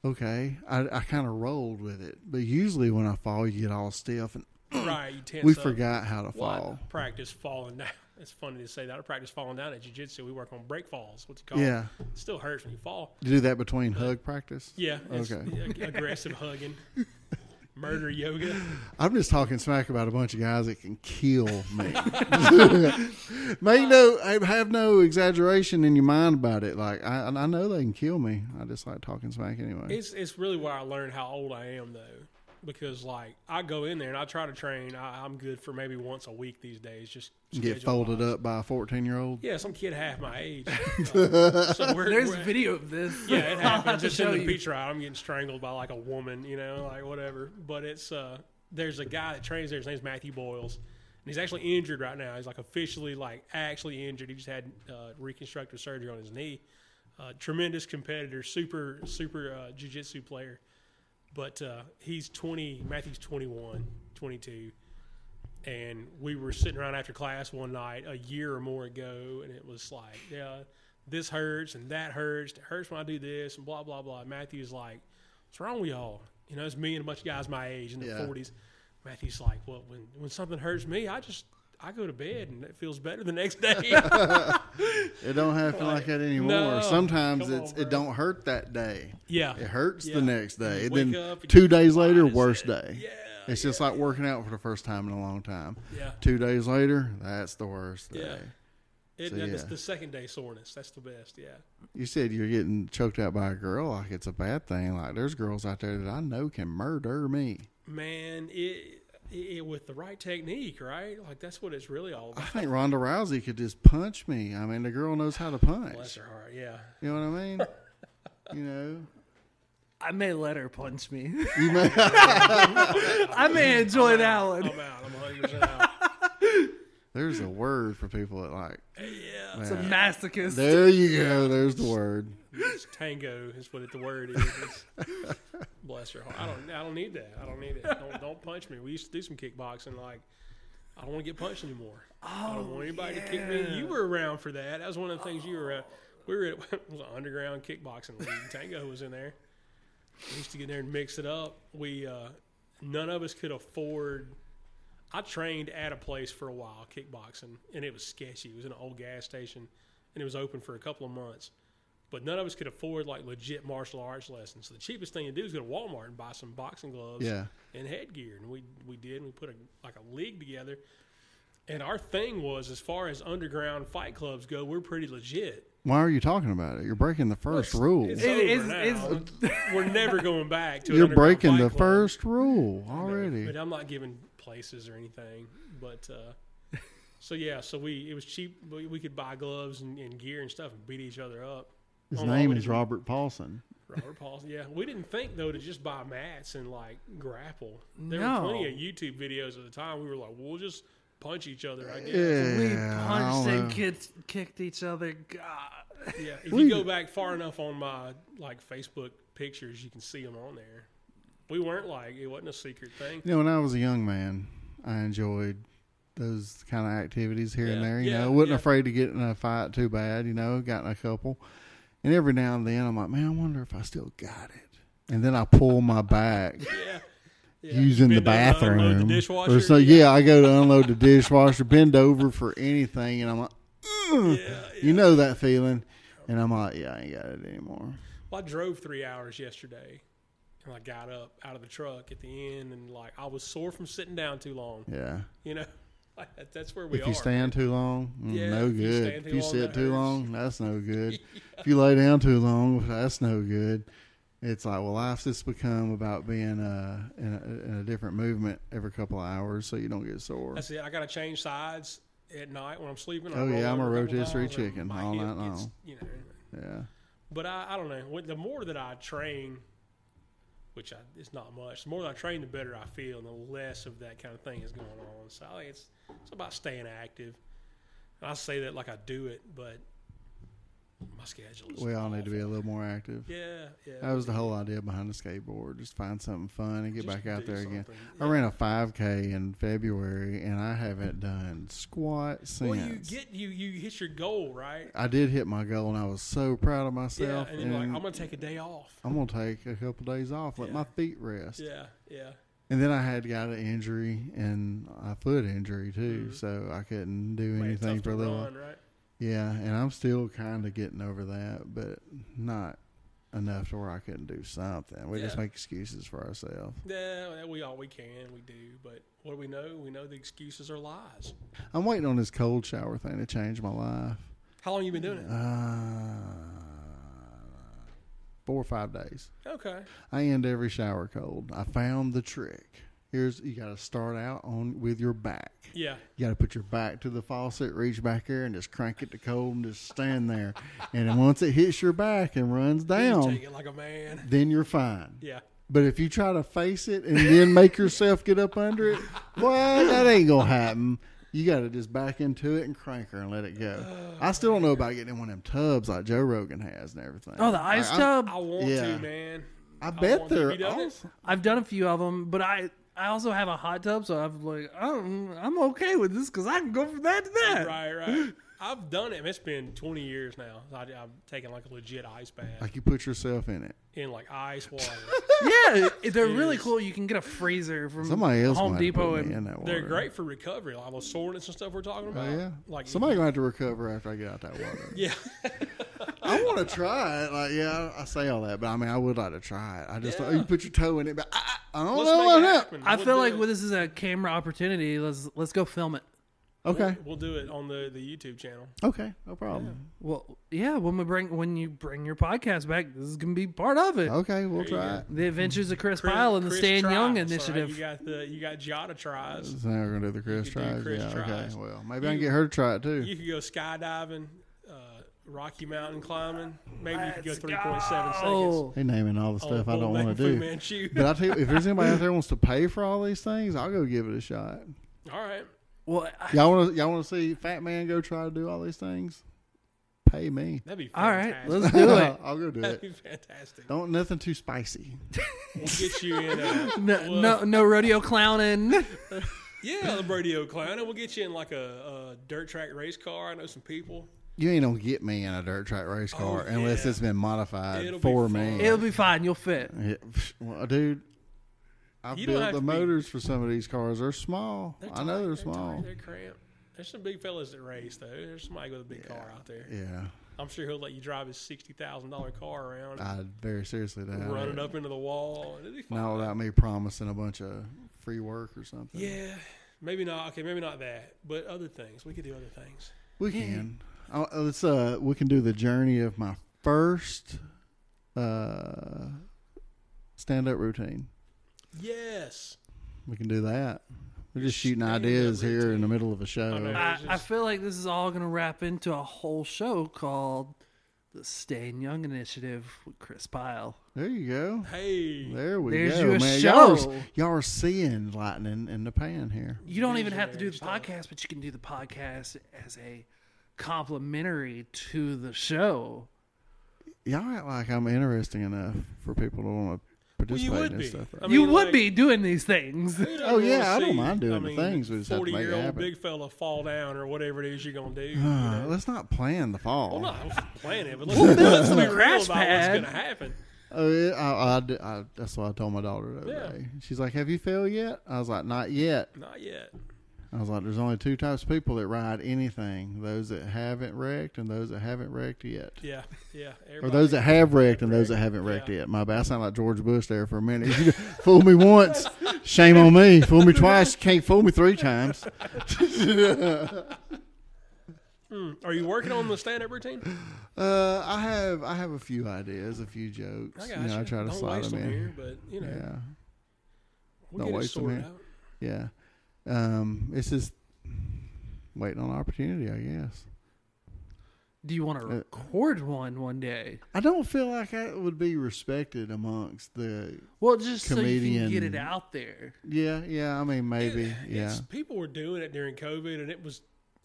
Okay, I, I kind of rolled with it, but usually when I fall, you get all stiff, and right. You tense we up. forgot how to Well, I fall. practice falling down. It's funny to say that. I practice falling down at jiu-jitsu. We work on break falls. What's it called? Yeah, It still hurts when you fall. you do that between hug practice. Yeah. Okay. ag- aggressive hugging. Murder yoga. I'm just talking smack about a bunch of guys that can kill me. Make no, I have no exaggeration in your mind about it. Like I, I know they can kill me. I just like talking smack anyway. It's it's really where I learned how old I am though, because like I go in there and I try to train. I, I'm good for maybe once a week these days. Just Get folded wise. up by a 14 year old. Yeah, some kid half my age. Uh, so we're, There's we're- video of this. Yeah, it I'll have happens. to Just in show the you. Peach ride, I'm getting strangled by like a woman, you know, like whatever. But it's uh, there's a guy that trains there. His name's Matthew Boyles, and he's actually injured right now. He's like officially like actually injured. He just had uh, reconstructive surgery on his knee. Uh, tremendous competitor, super super uh, jujitsu player. But uh, he's 20. Matthew's 21, 22. And we were sitting around after class one night a year or more ago, and it was like, yeah, this hurts and that hurts. It hurts when I do this and blah blah blah. Matthew's like, "What's wrong with y'all?" You know, it's me and a bunch of guys my age in the Yeah. forties. Matthew's like, "Well, when when something hurts me, I just I go to bed and it feels better the next day." It don't happen like that anymore. No. Sometimes Come on, it's bro. it don't hurt that day. yeah, It hurts Yeah. the next day. And then and two days later, fine as worst it. day. Yeah, It's just like working out for the first time in a long time. yeah, Two days later, that's the worst Yeah. day. it, So, that's yeah. the second day soreness. That's the best. Yeah, You said you're getting choked out by a girl like it's a bad thing. Like there's girls out there that I know can murder me. man, it, it with the right technique, right? Like that's what it's really all about. I think Ronda Rousey could just punch me. I mean, the girl knows how to punch. Bless her heart. Yeah. You know what I mean? you know, I may let her punch me. you may. I may enjoy that one. I'm one. out. I'm 100 percent out. There's a word for people that like. Yeah. It's a masochist. There you go. There's the word. It's tango is what it, the word is. Bless her heart. I don't. I don't need that. I don't need it. Don't, don't punch me. We used to do some kickboxing. Like, I don't want to get punched anymore. I don't want anybody to kick me. You were around for that. That was one of the things you were. at. we were at it was an underground kickboxing league. Tango was in there. We used to get in there and mix it up. We uh, none of us could afford. I trained at a place for a while, kickboxing, and it was sketchy. It was in an old gas station, and it was open for a couple of months. But none of us could afford like legit martial arts lessons. So the cheapest thing to do is go to Walmart and buy some boxing gloves Yeah. and headgear. And we we did. And we put a like a league together. And our thing was, as far as underground fight clubs go, we're pretty legit. Why are you talking about it? You're breaking the first rule. It's It- over it's- we're never going back to. an You're underground breaking fight the club. first rule already. But already. I'm not giving places or anything. But uh, so yeah, so we it was cheap. We, we could buy gloves and, and gear and stuff and beat each other up. His On name is did- Robert Paulson. Robert Paulson. Yeah, we didn't think though to just buy mats and like grapple. There No. were plenty of YouTube videos at the time. We were like, we'll just punch each other. I guess. Yeah, we punched and know. kicked, kicked each other. God. Yeah, if We- you go back far enough on my like Facebook pictures, you can see them on there. We weren't like it wasn't a secret thing. You know, when I was a young man, I enjoyed those kind of activities here and there. You yeah, know, wasn't yeah. afraid to get in a fight too bad. You know, got in a couple, and every now and then I'm like, man, I wonder if I still got it. And then I pull my back Yeah, yeah. using the Bend over, unload bathroom the or so. Yeah, I go to unload the dishwasher, bend over for anything, and I'm like. Yeah, you know that feeling. And I'm like, yeah, I ain't got it anymore. Well, I drove three hours yesterday, and I got up out of the truck at the end, and like I was sore from sitting down too long. Yeah. You know, like that, that's where we if are. you stand too long, mm, Yeah, no if you good. If you long, sit too long, that's no good. If you lay down too long, that's no good. It's like, well, life's just become about being uh, in, a, in a different movement every couple of hours so you don't get sore. That's it. I got to change sides, at night when I'm sleeping. I Oh, yeah, I'm a rotisserie chicken all night gets, long. You know, Yeah. but I, I don't know. The more that I train, which I, it's not much, the more I train, the better I feel, and the less of that kind of thing is going on. So I think it's it's about staying active. And I say that like I do it, but my schedule is. We all need to be a little more active. Yeah, yeah. That was the whole idea behind the skateboard. Just find something fun and get Just back out there again. something. I ran a 5K in February and I haven't done squat since. Well, you get you you hit your goal, right? I did hit my goal and I was so proud of Yeah, myself. and like, I'm gonna take a day off. I'm gonna take a couple days off, let Yeah. my feet rest. Yeah, yeah. And then I had got an injury and a foot injury too, Mhm. so I couldn't do Made anything for a little. run, right? Yeah, and I'm still kind of getting over that, but not enough to where I couldn't do something. We just make excuses for ourselves. Yeah, we all we can, we do. But what do we know? We know the excuses are lies. I'm waiting on this cold shower thing to change my life. How long you been doing it? Uh, four or five days. Okay. I end every shower cold. I found the trick. Here's you got to start out on with your back. Yeah. You got to put your back to the faucet, reach back there, and just crank it to cold, and just stand there. and then once it hits your back and runs down, take it like a man. then you're fine. Yeah. But if you try to face it and then make yourself get up under it, well, that ain't gonna happen. You got to just back into it and crank her and let it go. I still don't know about getting in one of them tubs like Joe Rogan has and everything. Oh, the ice Like, I'm- tub. I want Yeah. to, man. I bet want to. they're done awesome. I've done a few of them, but I I also have a hot tub, so I'm like, I'm I'm okay with this because I can go from that to that. Right, right. I've done it. It's been 20 years now. I, I've taken like a legit ice bath Like you put yourself in it. in like ice water. Yeah, they're really cool. You can get a freezer from Somebody else Home Depot put in and that water. They're great for recovery, like those soreness and stuff we're talking Oh about. yeah. Like Somebody gonna have to recover after I get out that water. Yeah. I want to try it. Like yeah, I, I say all that, but I mean I would like to try it. I just Yeah. you put your toe in it, but I, I don't Let's know make about it that. happen. I We'll feel like well, this is a camera opportunity. Let's let's go film it. Okay. We'll, we'll do it on the, the YouTube channel. Okay. No problem. Well, yeah, when we bring when you bring your podcast back, this is gonna be part of it. Okay, we'll There try it. The Adventures of Kris, Kris- Pyle and the Kris Stay Young initiative. All right, you got the you got Giada tries. So now we're gonna do the Kris You could do tries. Kris yeah. tries. Okay. Well, maybe I can get her to try it too. You could go skydiving, uh, Rocky Mountain climbing. Maybe you could go Let's three point seven seconds. go. They naming all the on stuff I don't want to do. Manchu. But I tell you, if there's anybody out there who wants to pay for all these things, I'll go give it a shot. All right. Well, I- Y'all want to y'all want to see Fat Man go try to do all these things? Pay me. That'd be fantastic. all right, let's do it. I'll go do That'd it. be fantastic. Don't nothing too spicy. We'll get you in. Uh, a, No, well, no, no rodeo clowning. Yeah, the radio clown. And we'll get you in like a, a dirt track race car. I know some people. You ain't gonna get me in a dirt track race oh, car Oh, unless yeah. it's been modified It'll be for fun. me. It'll be fine. You'll fit. Yeah, well, dude, I've You built the to be- motors for some of these cars. They're small. They're I know tight, they're tight, small. They're cramped. There's some big fellas that race though. There's somebody with a big car out there. Yeah, I'm sure he'll let you drive his sixty thousand dollar car around, I very seriously doubt run it. up into the wall, and it'll be fine. Not without me promising a bunch of free work or something. Yeah, maybe not. Okay, maybe not that, but other things. We could do other things. we can. Uh, let's uh, we can do the journey of my first uh stand up routine. Yes. We can do that. We're just shooting stand-up ideas here in the middle of a show. I know. I, It's I feel like this is all going to wrap into a whole show called the Stay Young Initiative with Kris Pyle. There you go. Hey. There we There's go, you a man. Y'all show. are, y'all are seeing lightning in the pan here. You don't even have to do the podcast, but you can do the podcast as a complimentary to the show. Y'all act like I'm interesting enough for people to want to participate would in be. this stuff. I you mean, would like- be doing these things. Oh, yeah, I don't mind doing I the things, we just have to make it Forty year old big fella fall down or whatever it is you're gonna do. you Uh, know? let's not plan the fall. Well, not plan it, but let's, let's be real crash about pad. what's gonna happen. Oh, yeah, I, I, I- that's what I told my daughter the other Yeah. day. She's like, "Have you failed yet?" I was like, "Not yet." Not yet. I was like, "There's only two types of people that ride anything: those that haven't wrecked and those that haven't wrecked yet." Yeah, yeah. Or those that have wrecked and those that haven't Yeah. wrecked yet. My bad. I sound like George Bush there for a minute. You fooled me once. Shame on me. Fool me twice. Can't fool me three times. Hmm. Are you working on the stand up routine? Uh, I have I have a few ideas, a few I jokes. got you know, you. I try to Don't slide them in. here, but you know, Yeah, we'll Don't get waste them sorted here. out. yeah. Um, it's just waiting on opportunity, I guess. Do you want to Uh, record one one day? I don't feel like I would be respected amongst the. Well, just so you Comedian. can get it out there. Yeah, yeah. I mean, maybe, It- yeah. people were doing it during COVID, and it was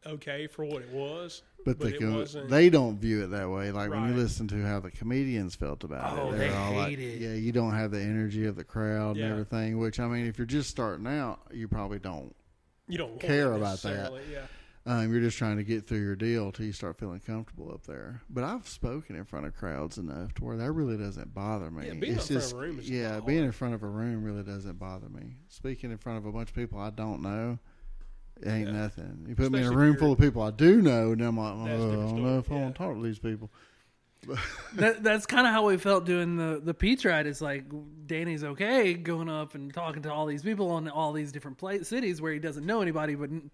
okay for what it was. But, but the they don't view it that way. Like when you listen to how the comedians felt about Oh, it, they they're all like, it. "Yeah, you don't have the energy of the crowd Yeah. and everything." Which I mean, if you're just starting out, you probably don't. You don't Care about that. Yeah. Um, you're just trying to get through your deal till you start feeling comfortable up there. But I've spoken in front of crowds enough to where that really doesn't bother me. Yeah, being it's in front just of a room is yeah, being hard. in front of a room really doesn't bother me. Speaking in front of a bunch of people I don't know. It ain't Yeah. nothing. You put me in a room full of people I do know, and I'm like, oh, I don't know if story, I yeah. want to talk to these people. that, that's kind of how we felt doing the the Peach ride. It's like Danny's okay going up and talking to all these people in all these different pla cities where he doesn't know anybody, but And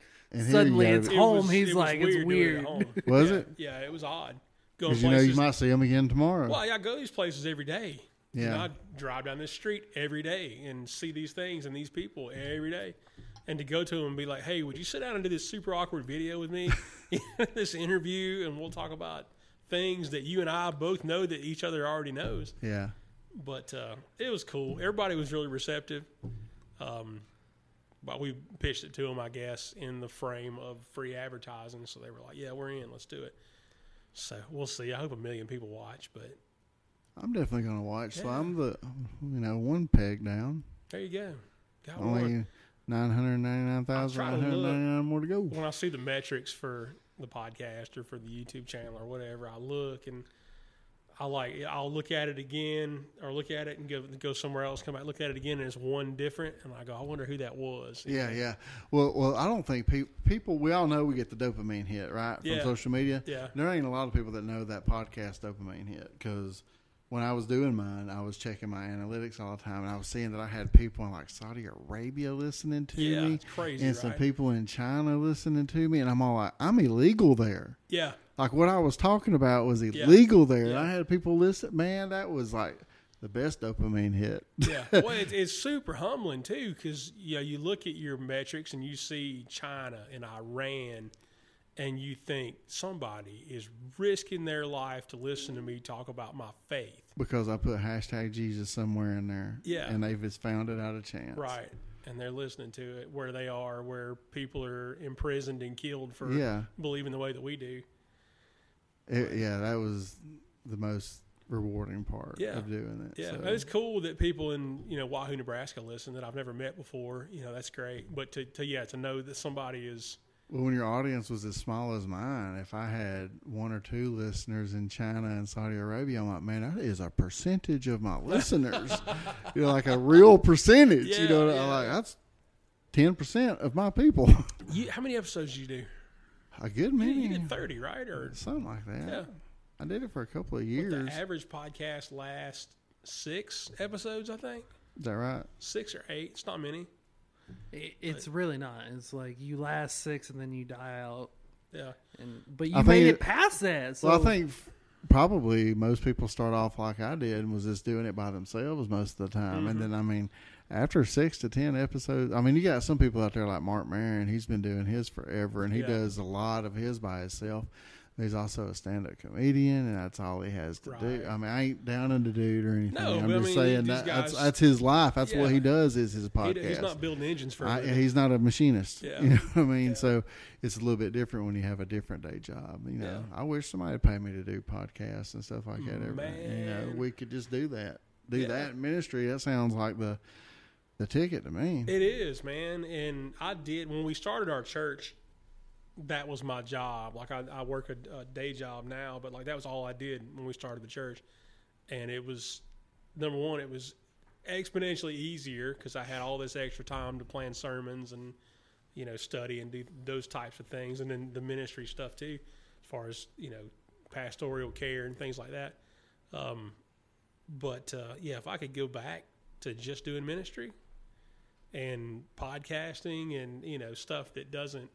suddenly it's it's It home. was- He's it was like, it's doing it weird. home. Was Yeah, it? Yeah, it was odd. Because you know you might see him again tomorrow. Well, yeah, I go to these places every day. You know, Yeah. I drive down this street every day and see these things and these people every day. And to go to them and be like, hey, would you sit down and do this super awkward video with me? this interview, and we'll talk about things that you and I both know that each other already knows. Yeah. But uh, it was cool. Everybody was really receptive. Um, but we pitched it to them, I guess, in the frame of free advertising. So they were like, yeah, we're in. Let's do it. So we'll see. I hope a million people watch, but I'm definitely going to watch. So I'm the, you know, one peg down. there you go. Got one. Only 999,999 more to go. when I see the metrics for the podcast or for the YouTube channel or whatever, I look and I like I'll look at it again or look at it and go go somewhere else, come back, look at it again, and it's one different, and I go, I wonder who that was. Yeah, yeah. Well, well, I don't think pe- people. We all know we get the dopamine hit right from Yeah. social media. Yeah. There ain't a lot of people that know that podcast dopamine hit because when I was doing mine, I was checking my analytics all the time, and I was seeing that I had people in like Saudi Arabia listening to Yeah, me, crazy, and some people in China listening to me, and I'm all like, I'm illegal there. Yeah, Like what I was talking about was illegal there. And I had people listen. Man, that was like the best dopamine hit. yeah. well, it's, it's super humbling too, because you know you look at your metrics and you see China and Iran, and you think somebody is risking their life to listen to me talk about my faith. Because I put hashtag Jesus somewhere in there. Yeah. And they've just found it out of chance. Right. And they're listening to it where they are, where people are imprisoned and killed for Yeah. believing the way that we do. It- yeah, that was the most rewarding part Yeah. of doing it. Yeah, so. it's cool that people in you know Wahoo, Nebraska listen that I've never met before. You know, that's great. But to, to yeah, to know that somebody is Well, when your audience was as small as mine, if I had one or two listeners in China and Saudi Arabia, I'm like, man, that is a percentage of my listeners. you know, like a real percentage. you know, yeah. I'm like that's ten percent of my people. you, how many episodes did you do? a good many, you did thirty, right? Or something like that. Yeah. I did it for a couple of what years. the average podcast lasts six episodes, I think Is that right? six or eight. It's not many. It- It's really not. It's like you last six and then you die out. Yeah, And but you I think made it it- past that. So well, I think probably most people start off like I did and was just doing it by themselves most of the time. And mm-hmm. then, I mean, after six to 10 episodes, I mean, you got some people out there like Marc Maron. He's been doing his forever and he Yeah. does a lot of his by himself. He's also a stand up comedian, and that's all he has to do. I mean, I ain't down on the dude or anything. No, I'm but I just mean, saying that that's, guys- that's his life. That's what he does is his he, podcast. he's not building engines for. I, living. he's not a machinist. Yeah. You know what I mean? Yeah. So it's a little bit different when you have a different day job. You know, I wish somebody would pay me to do podcasts and stuff like that. Every, you know, we could just do that. Do Yeah. that in ministry. That sounds like the the ticket to me. It is, man. And I did when we started our church. That was my job. Like I, I work a, a day job now, but like that was all I did when we started the church. And it was number one, it was exponentially easier because I had all this extra time to plan sermons and you know study and do those types of things, and then the ministry stuff too, as far as you know pastoral care and things like that. Um, but uh, yeah, if I could go back to just doing ministry, and podcasting and you know stuff that doesn't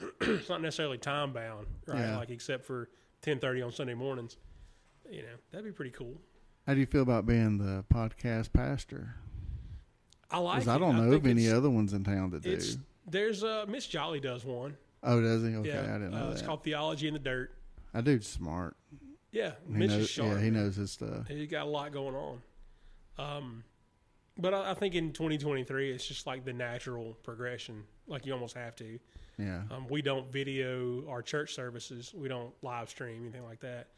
it's not necessarily time bound right Yeah. like except for 10:30 on Sunday mornings you know that'd be pretty cool How do you feel about being the podcast pastor? I like Because I don't know think of any other ones in town that do. there's uh Mitch Jolly does one Oh, does he? Okay, yeah, I didn't know uh, that. it's called Theology in the Dirt. that dude's smart. Yeah, He Mitch is knows, sharp. yeah, he knows his stuff. He got a lot going on. Um, but I, I think in 2023, it's just like the natural progression. Like you almost have to. Yeah, Um, we don't video our church services. We don't live stream anything like that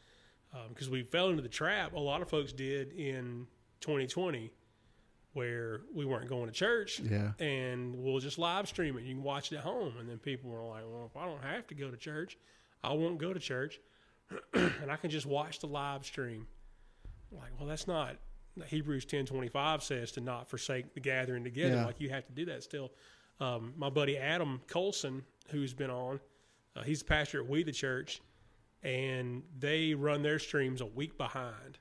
because we fell into the trap. A lot of folks did in 2020, where we weren't going to church, yeah, and we'll just live stream it. You can watch it at home, and then people were like, "Well, if I don't have to go to church, I won't go to church, and I can just watch the live stream." I'm like, well, that's not. Hebrews 10:25 says to not forsake the gathering together. Yeah. Like you have to do that still. Um, my buddy Adam Colson, who's been on, uh, he's the pastor at We the Church, and they run their streams a week behind.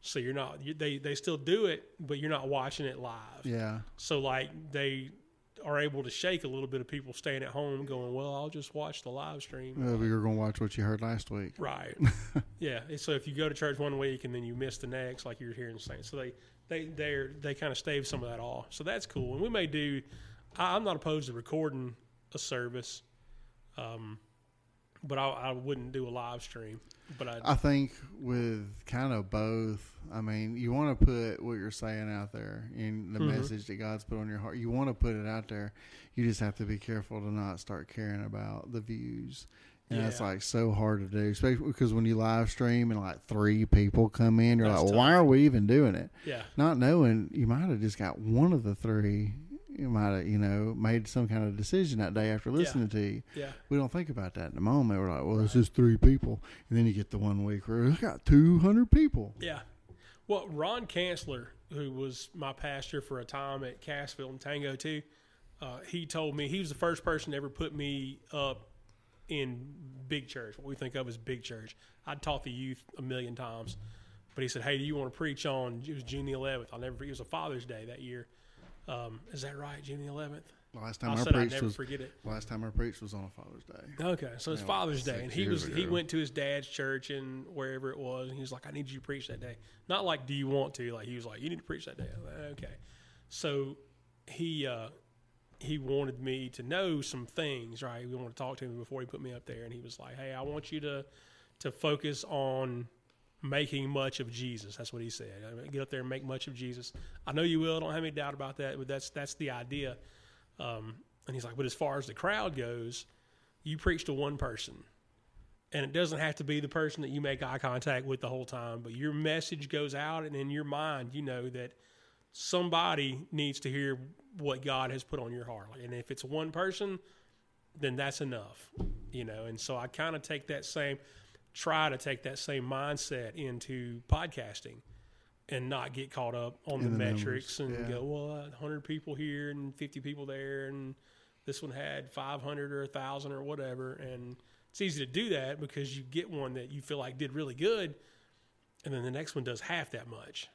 So you're not you, they they still do it, but you're not watching it live. yeah. So like they are able to shake a little bit of people staying at home, going, "Well, I'll just watch the live stream." Uh, you're gonna watch what you heard last week. Right. yeah. So if you go to church one week and then you miss the next, like you're hearing saying, so they they they they kind of stave some of that off. So that's cool. And we may do. I, I'm not opposed to recording a service, um, but I, I wouldn't do a live stream. But I, I think with kind of both. I mean, you want to put what you're saying out there in the Mhm. message that God's put on your heart. You want to put it out there. You just have to be careful to not start caring about the views. And that's like so hard to do, especially because when you live stream and like three people come in, you're That's like, well, why are we even doing it? yeah. Not knowing you might have just got one of the three. You might have, you know, made some kind of decision that day after listening to you. Yeah. We don't think about that in the moment. We're like, well, it's just three people. And then you get the one week where we got 200 people. Yeah. Well, Ron Chancellor, who was my pastor for a time at Cassville and Tango too, uh, he told me he was the first person to ever put me up in big church, what we think of as big church. I'd taught the youth a million times, but he said, "Hey, do you want to preach on?" It was June the 11th. I'll never. It was a Father's Day that year. Um, is that right? June the 11th. Last time I I, preached never was forget it. last time I preached was on a Father's Day. Okay, so it's Father's Day, and he was he went to his dad's church and wherever it was, and he was like, "I need you to preach that day." Not like, "Do you want to?" Like he was like, "You need to preach that day." Like, okay, so he uh, he wanted me to know some things, right? He wanted to talk to me before he put me up there, and he was like, "Hey, I want you to to focus on." Making much of Jesus. That's what he said. Get up there and make much of Jesus. I know you will. Don't have any doubt about that. But that's that's the idea. Um, and he's like, but as far as the crowd goes, you preach to one person. And it doesn't have to be the person that you make eye contact with the whole time, but your message goes out, and in your mind, you know that somebody needs to hear what God has put on your heart. And if it's one person, then that's enough, you know. And so I kind of take that same, try to take that same mindset into podcasting and not get caught up on the, the metrics numbers, and yeah. go, well, uh, 100 people here and 50 people there, and this one had 500 or 1,000 or whatever. And it's easy to do that because you get one that you feel like did really good, and then the next one does half that much.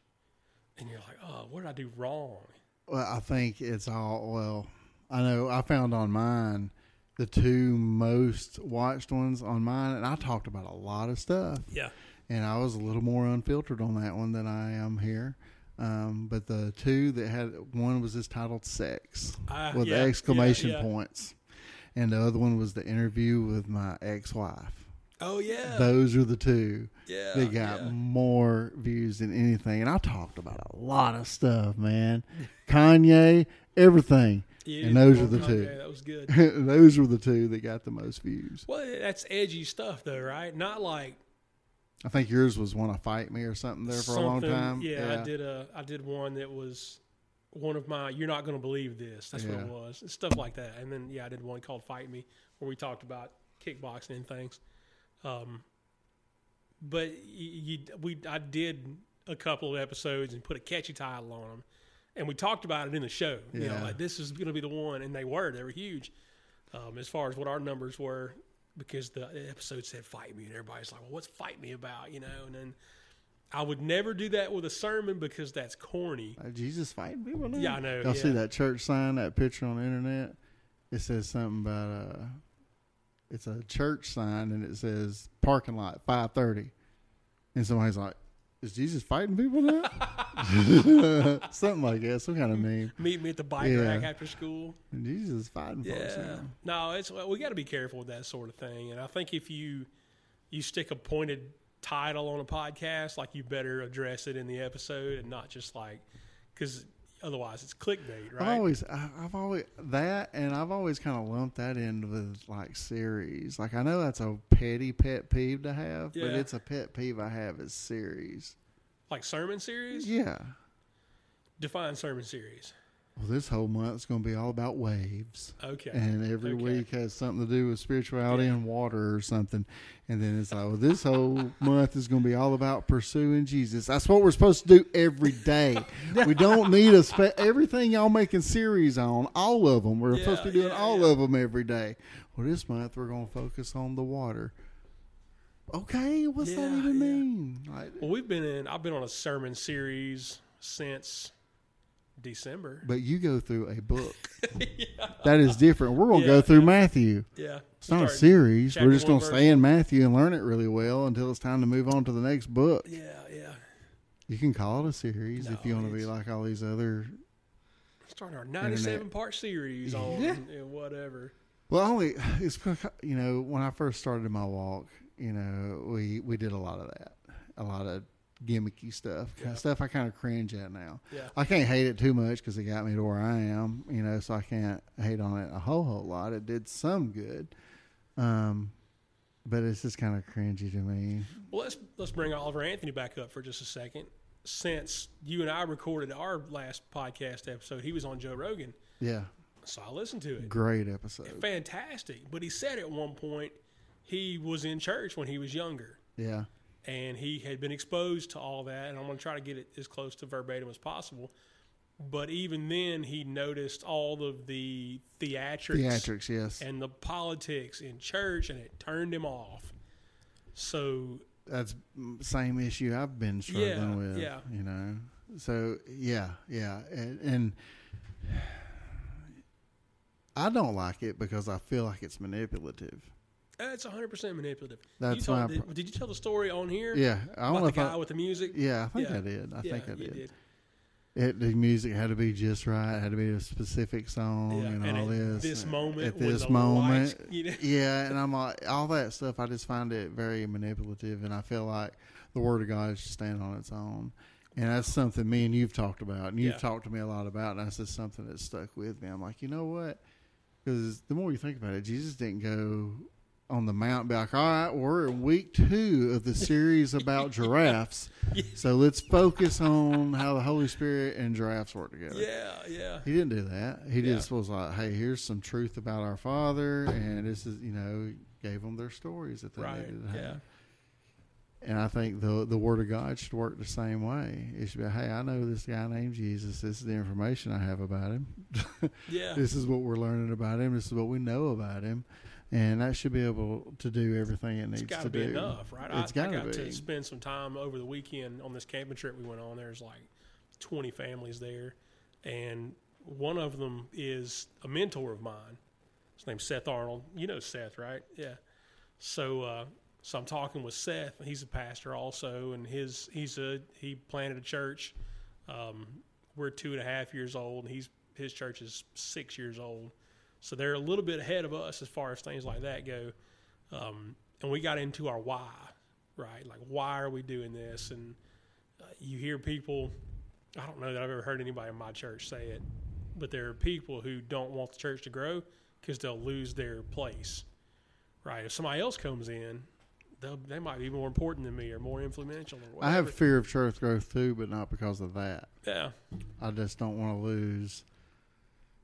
And you're like, oh, what did I do wrong? Well, I think it's all well. I know I found on mine the two most watched ones on mine, and I talked about a lot of stuff, Yeah. and I was a little more unfiltered on that one than I am here. Um, but the two that had one was just titled "Sex" Uh, with yeah, yeah, exclamation yeah. points, and the other one was the interview with my ex-wife. Oh, yeah. Those are the two yeah. that got yeah. more views than anything. And I talked about a lot of stuff, man. Kanye, everything. Yeah, and those are the two. That was good. Those were the two that got the most views. well, that's edgy stuff, though, right? Not like I think yours was "Want to Fight Me" or something there for a long time. Yeah, I did a I did one that was one of my "You're not going to believe this." That's what it was, stuff like that. And then yeah, I did one called "Fight Me," where we talked about kickboxing and things. Um, but y- you, we I did a couple of episodes and put a catchy title on them, and we talked about it in the show. You know, Yeah. like this is going to be the one, and they were they were huge. Um, as far as what our numbers were, because the episode said "fight me," and everybody's like, "Well, what's fight me about?" You know, and then I would never do that with a sermon because that's corny. Uh, Jesus fighting people. Now? Yeah, I know, Y'all see that church sign, that picture on the internet? It says something about uh, it's a church sign, and it says parking lot five thirty, and somebody's like, is Jesus fighting people now? Something like that, some kind of meme. Meet me at the bike Yeah. rack after school. Jesus is fighting folks Yeah. now. No, it's we got to be careful with that sort of thing. And I think if you you stick a pointed title on a podcast, like you better address it in the episode and not just like because otherwise it's clickbait, right? I've always, I've always that, and I've always kind of lumped that in with like series. Like I know that's a petty pet peeve to have, but it's a pet peeve I have is series. like sermon series. Yeah. Define sermon series. Well, this whole month's going to be all about waves. Okay. and every Okay. week has something to do with spirituality Yeah. and water or something. And then it's like, well, this whole month is going to be all about pursuing Jesus. That's what we're supposed to do every day. we don't need a spe- everything y'all making series on, all of them. We're supposed to be doing yeah, all yeah. of them every day. Well, this month we're going to focus on the water. Okay, what's that even yeah. mean? Like, Well, we've been in. I've been on a sermon series since December. but you go through a book. That is different. We're going to Yeah, go through yeah. Matthew. Yeah, It's not a series. We're just going to stay in Matthew and learn it really well until it's time to move on to the next book. Yeah, yeah. You can call it a series if you want to be like all these other. Starting our ninety-seven part series on Yeah. uh, whatever. Well, only it's you know when I first started my walk, you know we we did a lot of that, a lot of gimmicky stuff, Yeah. stuff I kind of cringe at now. Yeah. I can't hate it too much because it got me to where I am, you know, so I can't hate on it a whole whole lot. It did some good, um, but it's just kind of cringy to me. Well, let's let's bring Oliver Anthony back up for just a second. Since you and I recorded our last podcast episode, he was on Joe Rogan, Yeah, so I listened to it. great episode. Fantastic. But he said at one point he was in church when he was younger, Yeah, and he had been exposed to all that. And I'm going to try to get it as close to verbatim as possible. But even then, he noticed all of the theatrics, theatrics, yes. and the politics in church, and it turned him off. So that's same issue I've been struggling Yeah, with. yeah. You know. So yeah, yeah, and, and I don't like it because I feel like it's manipulative. That's 100% manipulative. That's you told, my did, did you tell the story on here? Yeah, I don't know the guy I. with the music? Yeah, I think Yeah. I did. I yeah, think I you did. It, the music had to be just right. It had to be a specific song Yeah, and, and all at this. this moment, At this moment, lights- you know- yeah, and I'm like all that stuff. I just find it very manipulative, and I feel like the Word of God should stand on its own. And that's something me and you've talked about, and you've talked to me a lot about, and that's just something that stuck with me. I'm like, you know what? Because the more you think about it, Jesus didn't go on the mount be like, all right, we're in week two of the series about giraffes. So let's focus on how the Holy Spirit and giraffes work together. Yeah, yeah. He didn't do that. He Yeah. just was like, "Hey, here's some truth about our Father," and this is, you know, gave them their stories that they Right. needed to have. Yeah. And I think the the Word of God should work the same way. It should be, "Hey, I know this guy named Jesus. This is the information I have about him. Yeah. this is what we're learning about him. This is what we know about him." And that should be able to do everything it needs to be. It's got to to be do. enough, right? It's I, got I got to to spend some time over the weekend on this camping trip we went on. There's like 20 families there, and one of them is a mentor of mine. His name's Seth Arnold. You know Seth, right? Yeah. So, uh, so I'm talking with Seth. He's a pastor also, and his he's a he planted a church. Um, we're two and a half years old, and he's his church is six years old. So they're a little bit ahead of us as far as things like that go. Um, and we got into our why, right? Like, why are we doing this? And uh, you hear people, I don't know that I've ever heard anybody in my church say it, but there are people who don't want the church to grow because they'll lose their place, right? If somebody else comes in, they'll, they might be more important than me or more influential or whatever. I have fear of church growth too, but not because of that. yeah, I just don't want to lose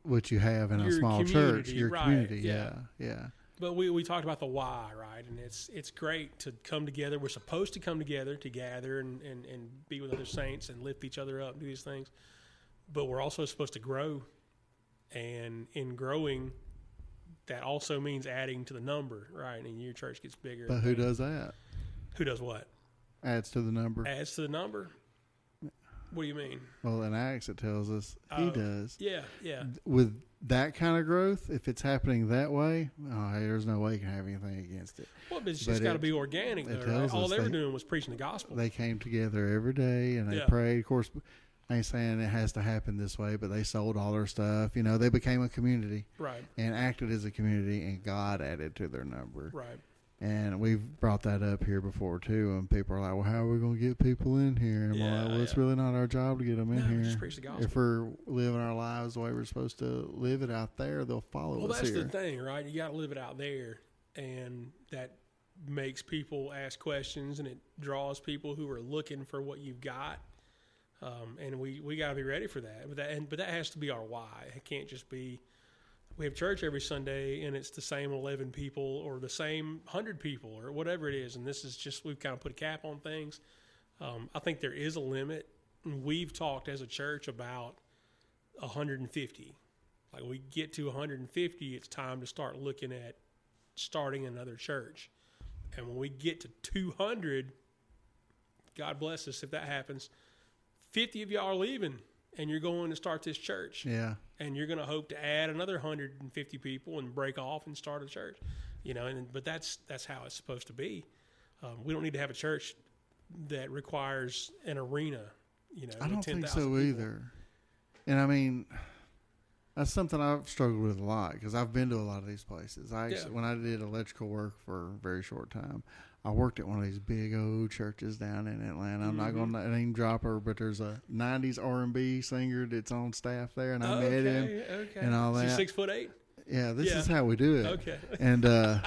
what you have in a small church, your right, community. yeah. Yeah, yeah. But we, we talked about the why, right? And it's it's great to come together. We're supposed to come together to gather and, and, and be with other saints and lift each other up and do these things. But we're also supposed to grow. And in growing, that also means adding to the number, right? And your church gets bigger. But who does that? Who does what? Adds to the number. Adds to the number. What do you mean? Well, in Acts it tells us he Oh. does. Yeah, yeah, With that kind of growth, if it's happening that way, oh, there's no way you can have anything against it. well, but it's just got to be organic. it Though, tells right? All us they were doing was preaching the gospel. They came together every day and they Yeah. prayed. Of course, I ain't saying it has to happen this way, but they sold all their stuff. You know, they became a community right, and acted as a community, and God added to their number. right. And we've brought that up here before too, and people are like, "Well, how are we going to get people in here?" And I'm like, "Well, it's yeah. really not our job to get them in No, here. just preach the gospel. If we're living our lives the way we're supposed to live it out there, they'll follow Well, us Well, that's here." the thing, right? You got to live it out there, and that makes people ask questions, and it draws people who are looking for what you've got. Um, and we, we got to be ready for that. But that and, but that has to be our why. It can't just be we have church every Sunday and it's the same eleven people or the same hundred people or whatever it is. And this is just we've kind of put a cap on things. Um, I think there is a limit. We've talked as a church about 150. Like we get to 150, it's time to start looking at starting another church. And when we get to 200, God bless us if that happens. 50 of y'all are leaving and you're going to start this church. yeah, And you're going to hope to add another 150 people and break off and start a church. You know, and but that's that's how it's supposed to be. Um, we don't need to have a church that requires an arena. You know, I don't think so people. either. And I mean, that's something I've struggled with a lot because I've been to a lot of these places. I actually, Yeah. when I did electrical work for a very short time, I worked at one of these big old churches down in Atlanta. I'm not Mhm. going to name drop her, but there's a '90s R&B singer that's on staff there, and I met him. okay. and all that. six foot eight. Yeah, this Yeah. is how we do it. Okay. and uh,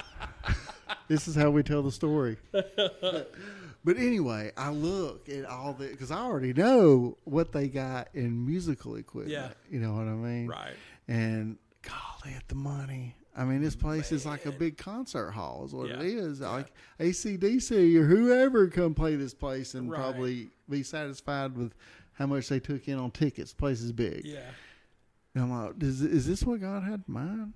this is how we tell the story. but anyway, I look at all the because I already know what they got in musical equipment. Yeah. you know what I mean. Right. And golly, at the money. I mean, this mm, place is like a big concert hall, is what Yeah. it is. Like ACDC or whoever come play this place and Right. probably be satisfied with how much they took in on tickets. The place is big. Yeah. And I'm like, is, is this what God had in mind?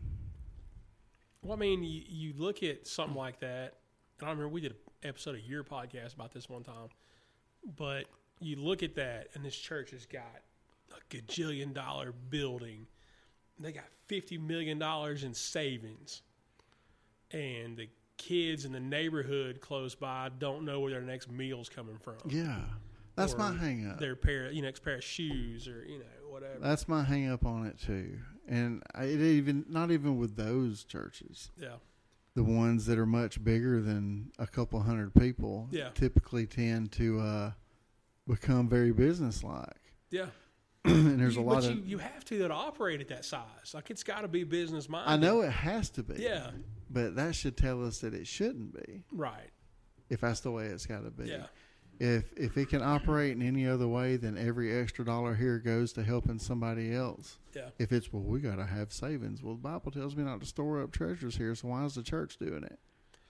Well, I mean, you, you look at something like that, and I remember we did an episode of your podcast about this one time, but you look at that, and this church has got a gajillion dollar building. They got $50 million in savings, and the kids in the neighborhood close by don't know where their next meal's coming from. Yeah. That's my hang up. Their pair, you know, next pair of shoes, or you know, whatever. That's my hang up on it too. And it even not even with those churches, yeah, the ones that are much bigger than a couple hundred people, Yeah. typically tend to uh, become very businesslike. yeah. and there's You- a lot but of you, you have to to operate at that size. Like it's got to be business minded. I know it has to be. Yeah. But that should tell us that it shouldn't be Right. if that's the way it's got to be. Yeah. If if it can operate in any other way, then every extra dollar here goes to helping somebody else. Yeah. If it's well, we got to have savings. Well, the Bible tells me not to store up treasures here. So why is the church doing it?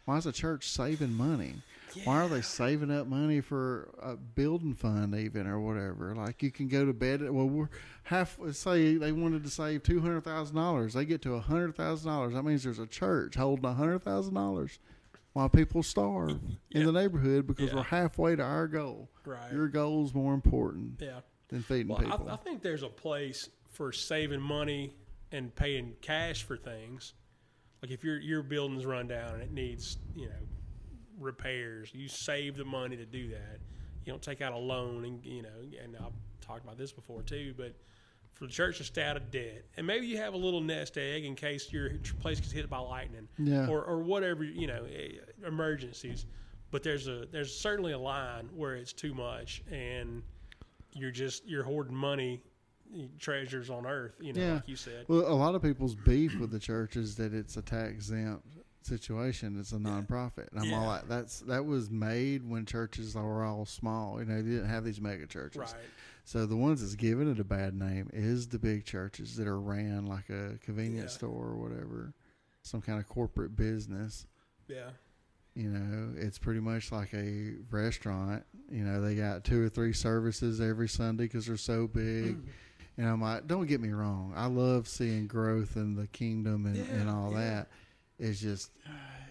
Why is the church saving money? Why are they saving up money for a building fund, even or whatever? Like you can go to bed. Well, we're half. Say they wanted to save two hundred thousand dollars. They get to a hundred thousand dollars. That means there's a church holding a hundred thousand dollars, while people starve in the neighborhood because Yeah. we're halfway to our goal. Right. Your goal's more important yeah. than feeding Well, people. I, I think there's a place for saving money and paying cash for things. Like if your your building's run down and it needs you know repairs, you save the money to do that. You don't take out a loan and you know. And I've talked about this before too, but for the church to stay out of debt, and maybe you have a little nest egg in case your place gets hit by lightning, Yeah. or or whatever you know eh, emergencies. But there's a there's certainly a line where it's too much, and you're just you're hoarding money, treasures on earth. You know, Yeah. like you said. Well, a lot of people's beef with the church is that it's a tax exempt situation. It's a nonprofit. And I'm all like, that's that was made when churches were all small. You know, they didn't have these mega churches. Right. So the ones that's giving it a bad name is the big churches that are ran like a convenience Yeah. store or whatever, some kind of corporate business. Yeah. You know, it's pretty much like a restaurant. You know, they got two or three services every Sunday because they're so big. And I'm like, don't get me wrong. I love seeing growth in the kingdom and, and all yeah. that. It's just,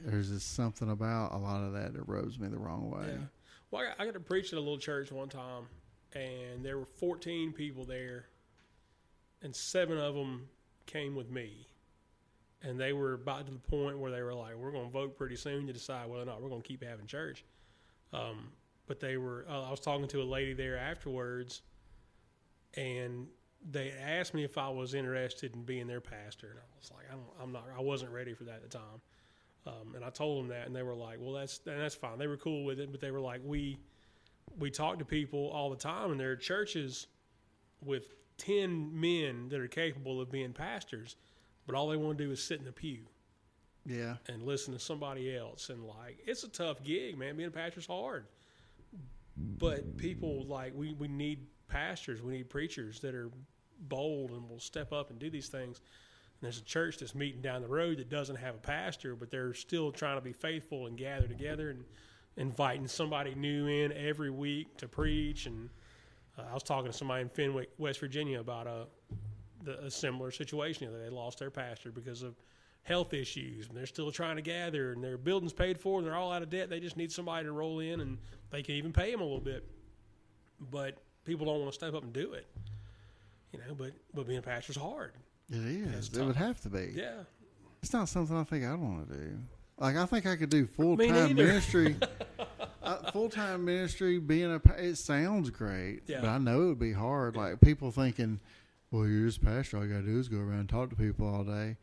there's just something about a lot of that that rubs me the wrong way. Yeah. Well, I got, I got to preach at a little church one time, and there were 14 people there, and seven of them came with me. And they were about to the point where they were like, "We're going to vote pretty soon to decide whether or not we're going to keep having church." Um, but they were. Uh, I was talking to a lady there afterwards, and they asked me if I was interested in being their pastor, and I was like, "I don't, I'm not. I wasn't ready for that at the time." Um, and I told them that, and they were like, "Well, that's and that's fine." They were cool with it, but they were like, "We we talk to people all the time, and there are churches with ten men that are capable of being pastors, but all they want to do is sit in the pew Yeah. and listen to somebody else. And like, it's a tough gig, man. Being a pastor's hard. But people like we we need pastors, we need preachers that are bold and will step up and do these things. And there's a church that's meeting down the road that doesn't have a pastor, but they're still trying to be faithful and gather together and inviting somebody new in every week to preach. And uh, I was talking to somebody in Fenwick, West Virginia, about a the, a similar situation. They lost their pastor because of health issues, and they're still trying to gather, and their building's paid for, and they're all out of debt. They just need somebody to roll in, and they can even pay them a little bit. But people don't want to step up and do it, you know. But but being a pastor's hard. It is. It would have to be. Yeah, It's not something I think I'd want to do. Like I think I could do full time ministry. uh, full time ministry, being a it sounds great, Yeah. but I know it would be hard. Like people thinking, "Well, you're just a pastor. All you gotta do is go around and talk to people all day."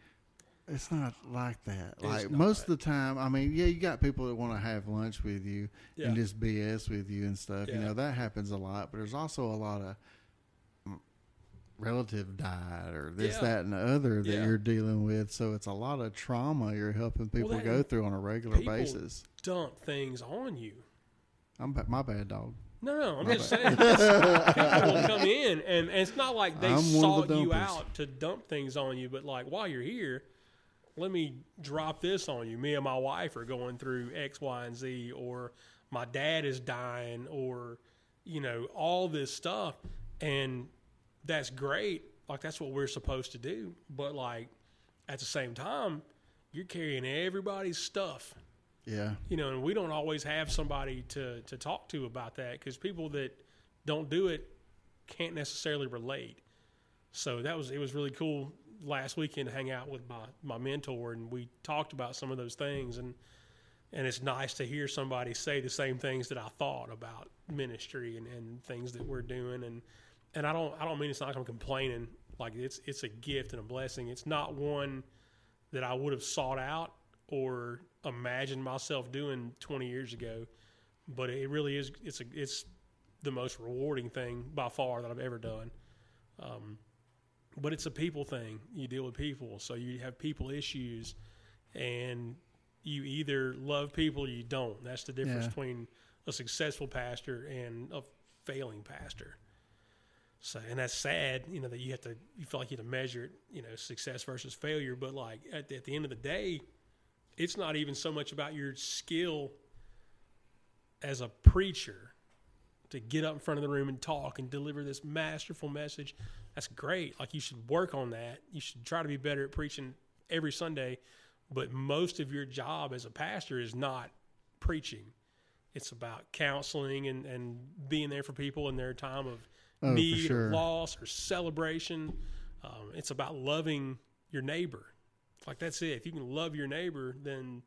It's not like that. It's like most of the time, I mean, yeah, you got people that want to have lunch with you Yeah. and just BS with you and stuff. You know that happens a lot, but there's also a lot of relative died or this, Yeah. that, and the other that Yeah. you're dealing with. So it's a lot of trauma you're helping people that- go through on a regular basis. dump things on you. I'm my bad dog. No, no, I'm My just bad. saying. people will come in, and, and it's not like they I'm sought the you out to dump things on you, but like while you're here, let me drop this on you. Me and my wife are going through X, Y, and Z, or my dad is dying, or you know all this stuff, and that's great. Like that's what we're supposed to do, but like at the same time, you're carrying everybody's stuff Yeah, you know, and we don't always have somebody to to talk to about that because people that don't do it can't necessarily relate. So that was it was really cool last weekend to hang out with my my mentor and we talked about some of those things and and it's nice to hear somebody say the same things that I thought about ministry and, and things that we're doing and and I don't I don't mean it's not like I'm complaining like it's it's a gift and a blessing. It's not one that I would have sought out or imagined myself doing 20 years ago, but it really is. It's a, it's the most rewarding thing by far that I've ever done. Um, but it's a people thing. You deal with people, so you have people issues, and you either love people or you don't. That's the difference Yeah. between a successful pastor and a failing pastor. So, and that's sad, you know, that you have to, you feel like you have to measure it, you know, success versus failure. But like at the, at the end of the day, it's not even so much about your skill as a preacher to get up in front of the room and talk and deliver this masterful message. That's great. Like you should work on that. You should try to be better at preaching every Sunday. But most of your job as a pastor is not preaching. It's about counseling and, and being there for people in their time of Oh, need sure. or loss or celebration. Um, it's about loving your neighbor. Like that's it. If you can love your neighbor, then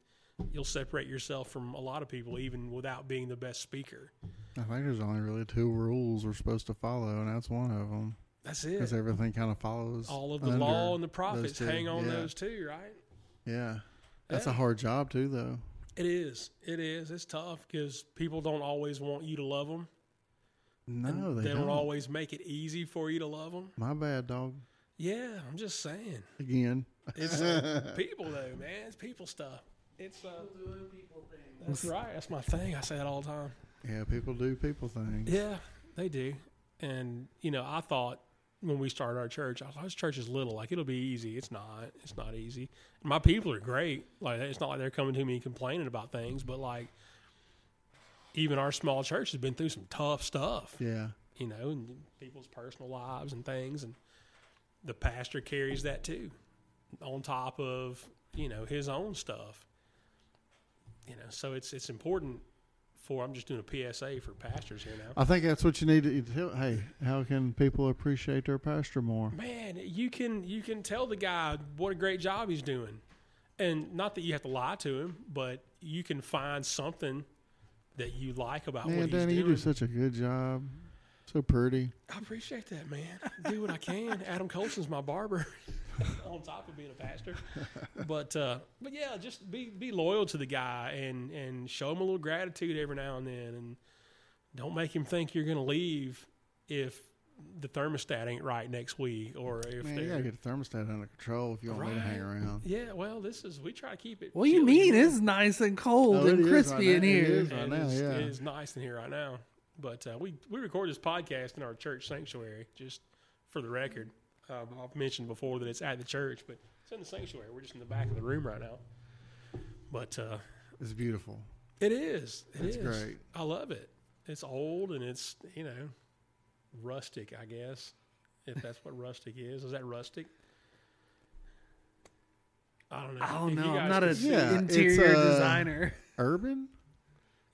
you'll separate yourself from a lot of people, even without being the best speaker. I think there's only really two rules we're supposed to follow, and that's one of them That's it. because everything kind of follows. All of the law and the prophets hang on yeah. those two, right? Yeah, that's Yeah. a hard job too, though. It is. It is. It's tough because people don't always want you to love them. No, and they, they don't. don't always make it easy for you to love them. My bad, dog. Yeah, I'm just saying. Again, It's uh, people though, man. It's people stuff. It's uh, people doing people things. that's right. That's my thing. I say that all the time. yeah, people do people things. Yeah, they do. And you know, I thought when we started our church, I thought this church is little. Like it'll be easy. It's not. It's not easy. My people are great. Like it's not like they're coming to me complaining about things, but like even our small church has been through some tough stuff. Yeah, You know, and people's personal lives and things, and the pastor carries that too, on top of you know his own stuff. You know, so it's it's important for. I'm just doing a PSA for pastors here now. I think that's what you need to tell. Hey, how can people appreciate their pastor more? Man, you can you can tell the guy what a great job he's doing, and not that you have to lie to him, but you can find something that you like about Man, what he's Danny, you do such a good job. So pretty. I appreciate that, man. Do what I can. Adam Colson's my barber, on top of being a pastor. But uh, but yeah, just be be loyal to the guy and and show him a little gratitude every now and then, and don't make him think you're going to leave if the thermostat ain't right next week or if Man, you gotta get the thermostat under control if you want me to hang around. yeah. Well, this is we try to keep it. What do you mean? It's nice and cold Oh, and crispy right in now. It here. is. right now, it's- yeah. It is nice in here right now. But uh, we we record this podcast in our church sanctuary. Just for the record, um, I've mentioned before that it's at the church, but it's in the sanctuary. We're just in the back of the room right now. But uh, It's beautiful. it is. It That's is. great. I love it. It's old and it's you know rustic. I guess if that's what rustic is. Is that rustic? I don't know. I don't know. I'm not can an Yeah, interior uh, designer. Urban?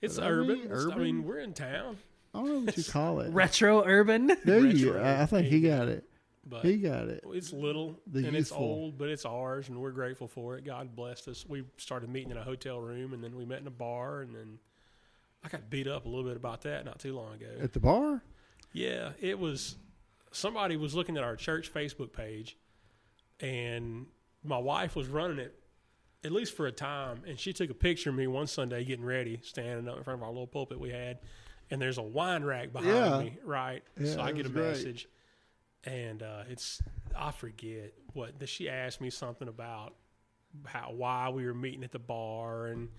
It's Are they urban. It's- I urban? mean, we're in town, I don't know what you call it. Retro urban. there you. I I think he got it. but He got it. It's little The and it's old, but it's ours, and we're grateful for it. God blessed us. We started meeting in a hotel room, and then we met in a bar, and then I got beat up a little bit about that not too long ago. At the bar? Yeah, it was somebody was looking at our church Facebook page, and my wife was running it at least for a time, and she took a picture of me one Sunday getting ready, standing up in front of our little pulpit we had, and there's a wine rack behind Yeah. me, right? Yeah, so I get a great. message, and uh, it's I forget what that she asked me something about how why we were meeting at the bar and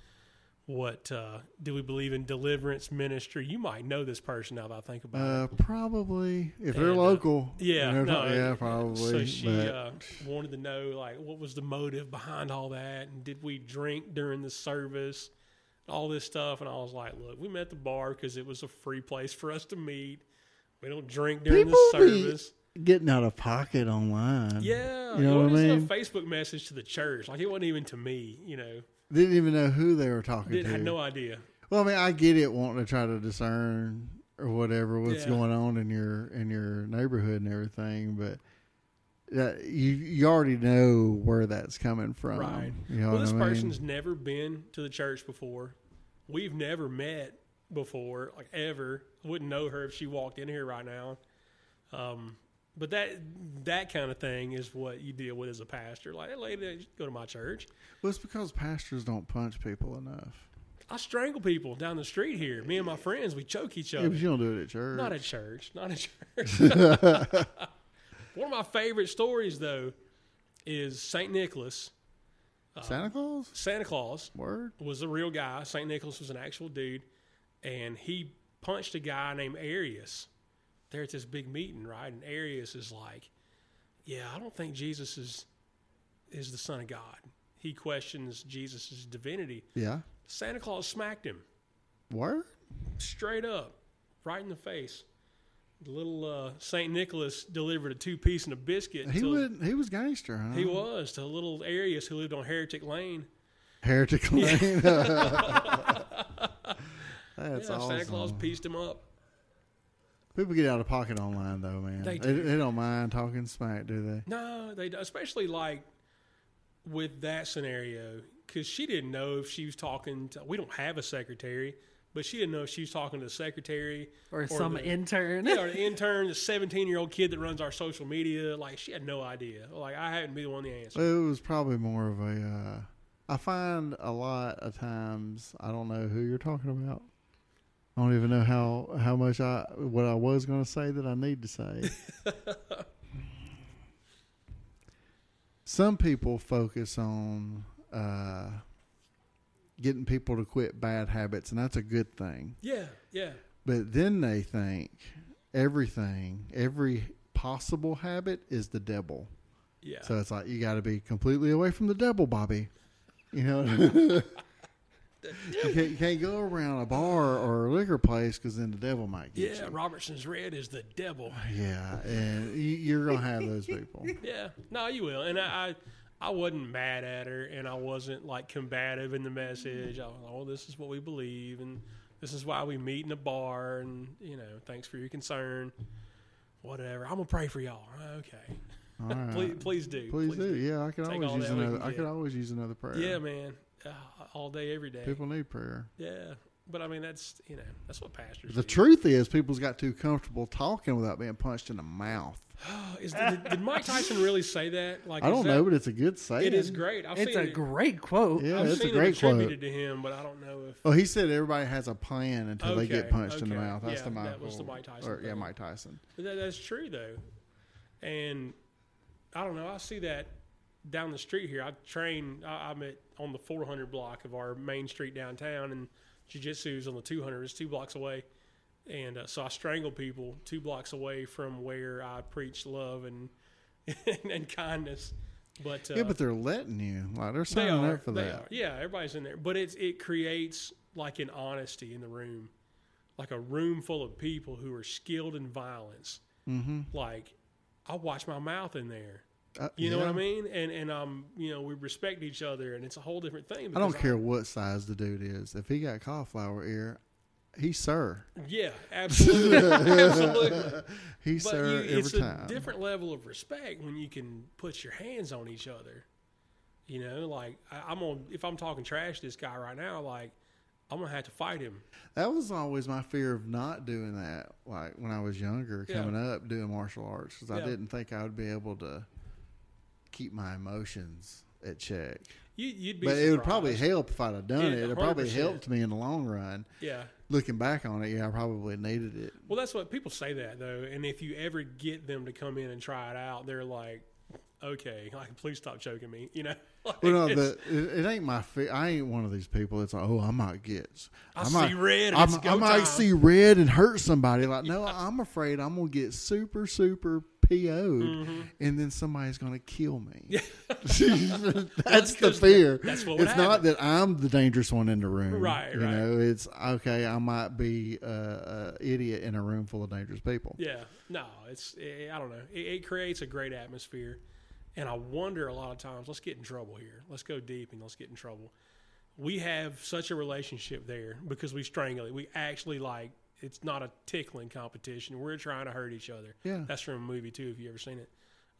what uh, do we believe in deliverance ministry? You might know this person now that I think about it. Uh, probably. If they're And, uh, local. Yeah, you know, no, yeah, probably. So she uh, wanted to know like what was the motive behind all that, and did we drink during the service, all this stuff. And I was like, look, we met at the bar because it was a free place for us to meet. We don't drink during People the be- service. getting out of pocket online. Yeah, You know it what I mean? a Facebook message to the church. Like it wasn't even to me. You know, Didn't even know who they were talking didn't to. had no idea. Well, I mean, I get it wanting to try to discern or whatever what's Yeah. going on in your in your neighborhood and everything, but that you you already know where that's coming from. Right. You know well, this I mean? person's never been to the church before. We've never met before, like ever. Wouldn't know her if she walked in here right now. Um, but that that kind of thing is what you deal with as a pastor. Like, hey, lady, go to my church. Well, it's because pastors don't punch people enough. I strangle people down the street here. Me and my friends, we choke each Yeah, other. but you don't do it at church. Not at church. Not at church. One of my favorite stories, though, is Saint Nicholas. Uh, Santa Claus. Santa Claus Word. was a real guy. St. Nicholas was an actual dude, and he punched a guy named Arius. They're at this big meeting, right? And Arius is like, "Yeah, I don't think Jesus is is the Son of God." He questions Jesus' divinity. Yeah. Santa Claus smacked him Word. straight up, right in the face. The little uh, St. Nicholas delivered a two piece and a biscuit. He would. He was gangster, huh? He was to little Arius who lived on Heretic Lane. Heretic Lane. That's yeah, awesome. Santa Claus pieced him up. People get out of pocket online, though, man. They They, do. they don't mind talking smack, do they? No, they do. especially like with that scenario because she didn't know if she was talking. to We don't have a secretary, but she didn't know if she was talking to the secretary Or some the- intern. yeah, or the intern, the seventeen-year-old kid that runs our social media. Like she had no idea. Like I hadn't be the one to answer. It was probably more of a. Uh, I find a lot of times I don't know who you're talking about. I don't even know how how much I what I was going to say that I need to say. Some people focus on uh, getting people to quit bad habits, and that's a good thing. Yeah, yeah, But then they think everything, every possible habit is the devil. yeah. So it's like you got to be completely away from the devil, Bobby. You know, you, can't, you can't go around a bar or a liquor place because then the devil might get you. yeah, you. Robertson's Red is the devil. Yeah, and you, you're gonna have those people. Yeah, no, you will. And I, I, I wasn't mad at her, and I wasn't like combative in the message. I was like, "Oh, this is what we believe," and This is why we meet in a bar, and you know, thanks for your concern. Whatever. I'm gonna pray for y'all. Okay. All right. Please, please do. Please do. Yeah, I could Take always use another. I could always use another prayer. Yeah, man. Uh, all day, every day. People need prayer. Yeah. But I mean, that's you know, that's what pastors. The do. truth is, people's got too comfortable talking without being punched in the mouth. is did, did Mike Tyson really say that? Like, I don't that- know, but it's a good saying. It is great. I've It's seen a it. great quote. Yeah, I've it's a great it quote. attributed to him, but I don't know if. Well, he said everybody has a plan until they get Okay, punched in the mouth. That's Yeah, the that was the Mike Tyson Or, yeah. Mike Tyson. That, that's true though, and I don't know. I see that down the street here. I train. I, I'm at on the 400 block of our main street downtown, and jiu-jitsu's on the 200. It's two blocks away, and uh, so I strangle people two blocks away from where I preach love and and kindness. But uh, yeah, but they're letting you. Like they're they signing are. up for they that. are. Yeah, everybody's in there, but it's it creates like an honesty in the room, like a room full of people who are skilled in violence. Mm-hmm. Like I watch my mouth in there. Uh, You know what I mean? And and um, you know, we respect each other, and it's a whole different thing. I don't care what size the dude is. If he got cauliflower ear, he's sir. yeah, absolutely, absolutely. He's But sir you, every it's time. a different level of respect when you can put your hands on each other. You know, like I, I'm on. If I'm talking trash to this guy right now, like I'm gonna have to fight him. That was always my fear of not doing that. Like when I was younger, Yeah. coming up, doing martial arts, because I didn't think I would be able to keep my emotions at check. You, you'd be. But it would probably help if I'd have done Yeah, it. It probably helped me in the long run. Yeah. Looking back on it, yeah, I probably needed it. Well, that's what people say that though, and if you ever get them to come in and try it out, they're like, "Okay, like please stop choking me," you know. Like, Well, no, the, it, it ain't my. Fe- I ain't one of these people. It's like, oh, I might get. I might, see red and I'm- it's go I might see red and hurt somebody. Like, no, I'm afraid I'm gonna get super, super PO'd, Mm-hmm. and then somebody's gonna kill me. that's that's the fear. that's what it's not that I'm the dangerous one in the room. Right, You right. know, it's okay. I might be a, a idiot in a room full of dangerous people. Yeah, no, it's eh, I don't know. It, it creates a great atmosphere, and I wonder a lot of times. Let's get in trouble here. Let's go deep and let's get in trouble. We have such a relationship there because we strangle it. We actually like it's not a tickling competition. We're trying to hurt each other. Yeah. That's from a movie too. If you ever seen it,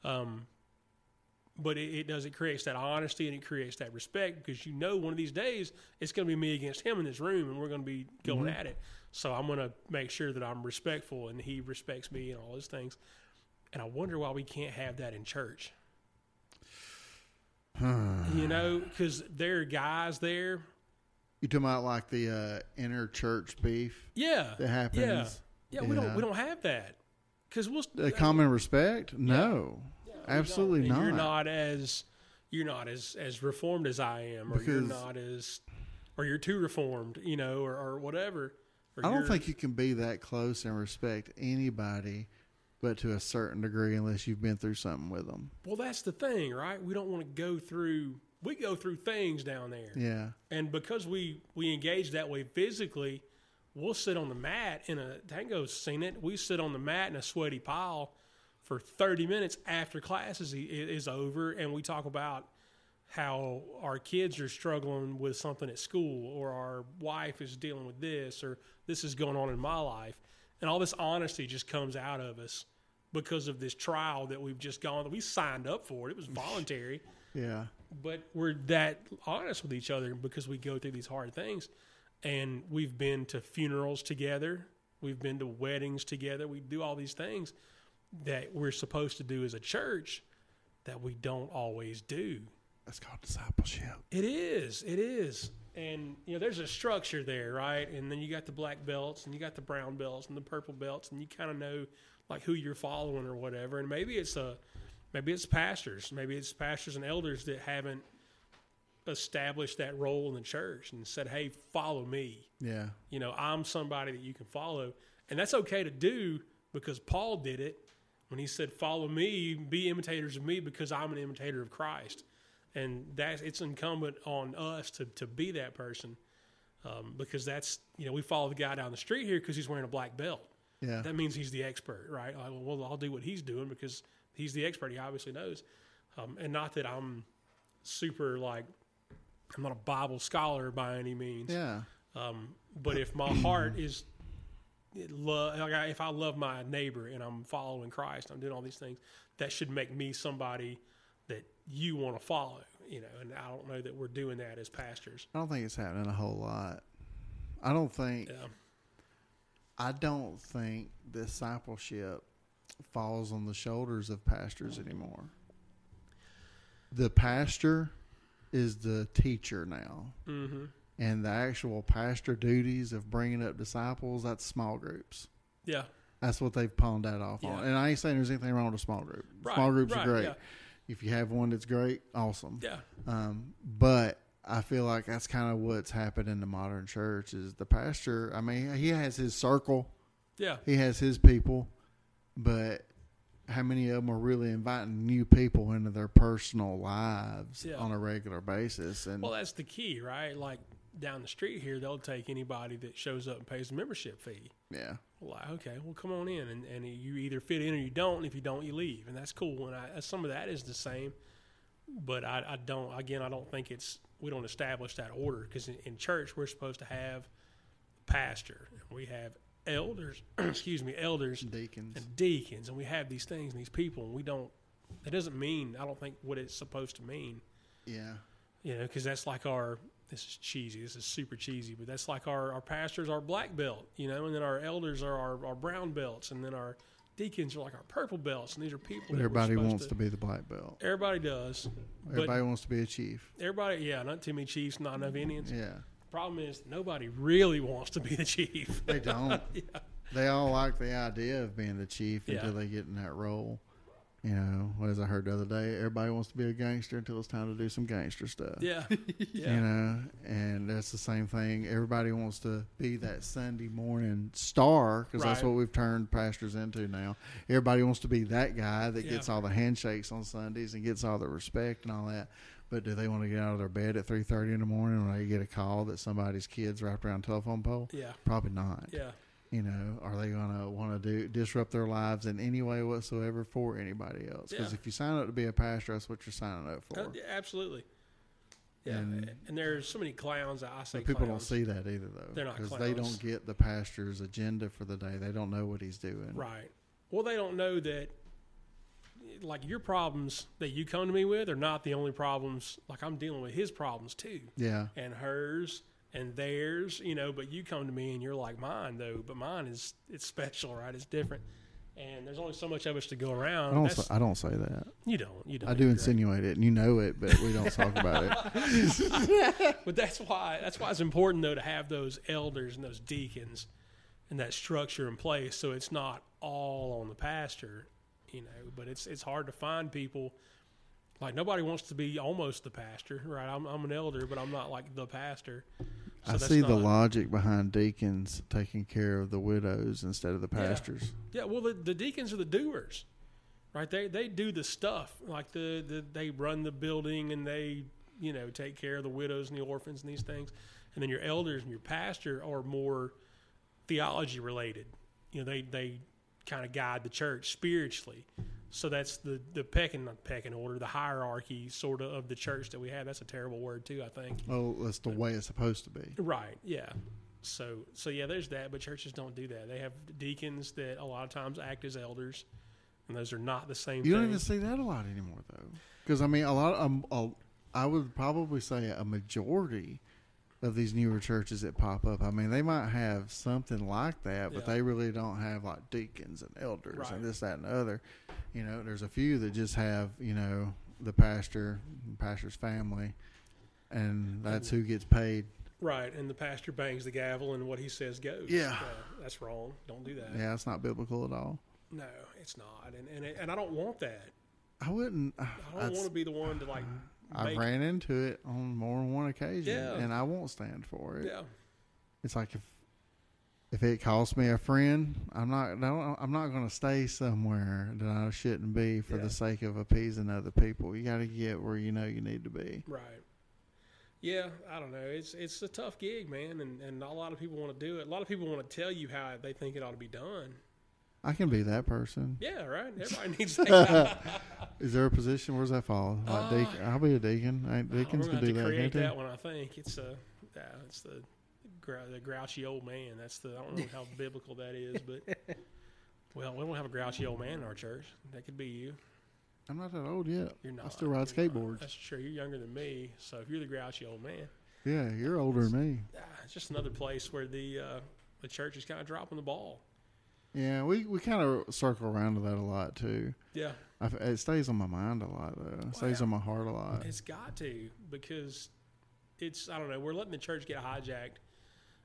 um, but it, it does. It creates that honesty and it creates that respect because you know one of these days it's going to be me against him in this room and we're going to be going at it. So I'm going to make sure that I'm respectful and he respects me and all those things. And I wonder why we can't have that in church. you know, because there are guys there. You talking about like the uh, inner church beef Yeah, that happens? yeah, yeah. We don't we don't have that because we'll A common respect? No, Yeah, we absolutely don't. You're not as you're not as as reformed as I am, or you're not as, or you're too reformed, you know, or, or whatever. Or I don't think you can be that close and respect anybody, but to a certain degree, unless you've been through something with them. Well, that's the thing, right? We don't want to go through. We go through things down there, Yeah, and because we we engage that way physically, we'll sit on the mat in a Tango's seen it. We sit on the mat in a sweaty pile for thirty minutes after class is, is over, and we talk about how our kids are struggling with something at school, or our wife is dealing with this, or this is going on in my life, and all this honesty just comes out of us because of this trial that we've just gone. Through we signed up for it; it was voluntary yeah. but we're that honest with each other because we go through these hard things. And we've been to funerals together. We've been to weddings together. We do all these things that we're supposed to do as a church that we don't always do. That's called discipleship. it is. It is. And you know there's a structure there right? And then you got the black belts and you got the brown belts and the purple belts and you kind of know like who you're following or whatever. And maybe it's a maybe it's pastors. Maybe it's pastors and elders that haven't established that role in the church and said hey follow me. Yeah, you know i'm somebody that you can follow. And that's okay to do because paul did it when he said follow me be imitators of me because i'm an imitator of christ. And that's it's incumbent on us to, to be that person um, because that's you know we follow the guy down the street here because he's wearing a black belt. Yeah. that means he's the expert right? Like, well i'll do what he's doing because he's the expert he obviously knows um, and not that i'm super like i'm not a bible scholar by any means yeah. Um, but if my heart is it lo- like I, if I love my neighbor and I'm following Christ, I'm doing all these things, that should make me somebody that you want to follow. You know, and I don't know that we're doing that as pastors. I don't think it's happening a whole lot. I don't think. Yeah. I don't think discipleship falls on the shoulders of pastors anymore. The pastor is the teacher now, Mm-hmm. and the actual pastor duties of bringing up disciples that's small groups. Yeah. That's what they've pawned that off on. And I ain't saying there's anything wrong with a small group. Right, Small groups right, are great. yeah. If you have one that's great, awesome. Yeah. Um, but I feel like that's kind of what's happened in the modern church is the pastor. I mean, he has his circle, Yeah. he has his people, but how many of them are really inviting new people into their personal lives Yeah. on a regular basis? And Well, that's the key, right? Like down the street here, they'll take anybody that shows up and pays a membership fee. yeah, Like, okay, well, come on in, and, and you either fit in or you don't. And if you don't, you leave, and that's cool. And I, uh, some of that is the same, but I, I don't. Again, I don't think it's we don't establish that order because in, in church we're supposed to have a pastor, and we have elders. excuse me, elders deacons. and deacons, and we have these things and these people, and we don't. That doesn't mean I don't think what it's supposed to mean. yeah, You know, because that's like our. This is cheesy. This is super cheesy, but that's like our, our pastors are black belt, you know, and then our elders are our, our brown belts, and then our deacons are like our purple belts, and these are people. everybody wants to, be the black belt. Everybody does. Everybody wants to be a chief. Everybody, yeah, not too many chiefs, not enough Indians. Yeah, Problem is, nobody really wants to be the chief. they don't. yeah. They all like the idea of being the chief Yeah. until they get in that role. You know, what as I heard the other day, everybody wants to be a gangster until it's time to do some gangster stuff. Yeah. Yeah. You know, and that's the same thing. Everybody wants to be that Sunday morning star because that's what we've turned pastors into now. Everybody wants to be that guy that Yeah. gets all the handshakes on Sundays and gets all the respect and all that. But do they want to get out of their bed at three thirty in the morning when they get a call that somebody's kids wrapped around a telephone pole? Yeah. Probably not. Yeah. You know, are they going to want to do disrupt their lives in any way whatsoever for anybody else? Because Yeah. if you sign up to be a pastor, that's what you're signing up for. Uh, yeah, absolutely. Yeah, And- and, there's so many clowns. That I say people clowns. don't see that either, though. They're not because they don't get the pastor's agenda for the day. They don't know what he's doing. Right. Well, they don't know that, like, your problems that you come to me with are not the only problems. Like, I'm dealing with his problems too, Yeah, and hers and theirs, you know, but you come to me and you're like, mine, though, but mine is, it's special, right? It's different. And there's only so much of us to go around. I don't. Say, I don't say that. you don't. You don't. I do right. insinuate it, and you know it, but we don't talk about it. But that's why that's why it's important though to have those elders and those deacons and that structure in place so it's not all on the pastor, you know, but it's it's hard to find people like nobody wants to be almost the pastor, right? I'm I'm an elder, but I'm not like the pastor. So I see the logic behind deacons taking care of the widows instead of the Yeah. pastors. Yeah, well the, the deacons are the doers. Right? They they do the stuff. Like the, the they run the building and they, you know, take care of the widows and the orphans and these things. And then your elders and your pastor are more theology related. You know, they they kind of guide the church spiritually. So that's the the pecking not pecking order, the hierarchy sort of of the church that we have. That's a terrible word too, I think. Oh, that's the way it's supposed to be. Right. Yeah. So so yeah, there's that, but churches don't do that. They have deacons that a lot of times act as elders, and those are not the same. You don't even see that a lot anymore, though. Because I mean, a lot. Um, a, I would probably say a majority of these newer churches that pop up. I mean, they might have something like that, but Yeah. they really don't have like deacons and elders Right. and this, that, and the other. You know, there's a few that just have you know the pastor, pastor's family, and that's who gets paid. Right, and the pastor bangs the gavel, and what he says goes. Yeah. Uh, that's wrong. Don't do that. Yeah, it's not biblical at all. No, it's not, and and and I don't want that. I wouldn't. I uh, don't want to be the one to like. Uh, I make- ran into it on more than one occasion, Yeah. and I won't stand for it. Yeah, It's like if if it costs me a friend, I'm not no, I'm not going to stay somewhere that I shouldn't be for Yeah. the sake of appeasing other people. You got to get where you know you need to be. right. Yeah, I don't know. It's it's a tough gig, man, and and not a lot of people want to do it. A lot of people want to tell you how they think it ought to be done. I can be that person. Yeah, right. Everybody needs that. Is there a position? Where's that fall? Like Uh, deacon, I'll be a deacon. I, deacons can do that. create can't they? that one. I think it's a yeah, it's the the grouchy old man. That's the I don't know how biblical that is, but well, we don't have a grouchy old man in our church. That could be you. I'm not that old yet. You're not. I still ride You're not. skateboards. That's true. You're younger than me, so if you're the grouchy old man, Yeah, you're older than me. ah, it's just another place where the uh, the church is kind of dropping the ball. Yeah, we, we kind of circle around to that a lot too. Yeah, I, it stays on my mind a lot though. It stays on my heart a lot. It's got to because it's I don't know. We're letting the church get hijacked.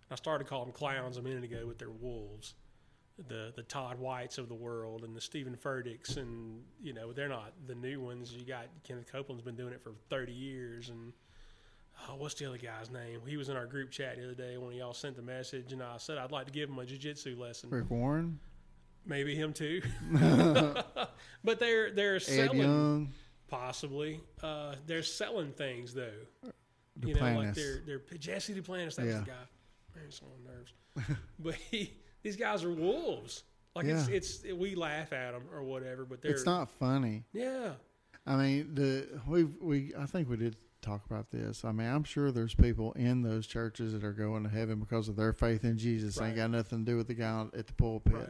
I started to call them clowns a minute ago with their wolves, the the Todd Whites of the world and the Steven Furticks, and you know they're not the new ones. You got Kenneth Copeland's been doing it for thirty years, and oh, what's the other guy's name? He was in our group chat the other day when y'all sent the message, and I said I'd like to give him a jiu-jitsu lesson. Rick Warren, Maybe him too. but they're they're selling possibly. Uh, they're selling things though. Duplantis. You know, like they're they're Jesse Duplantis. That was Yeah. the guy. Man, it's on nerves. but he, these guys are wolves. Like it's it's we laugh at them or whatever, but they're it's not funny. Yeah, I mean, the we we I think we did talk about this. I mean, I'm sure there's people in those churches that are going to heaven because of their faith in Jesus. Right. Ain't got nothing to do with the guy at the pulpit. right.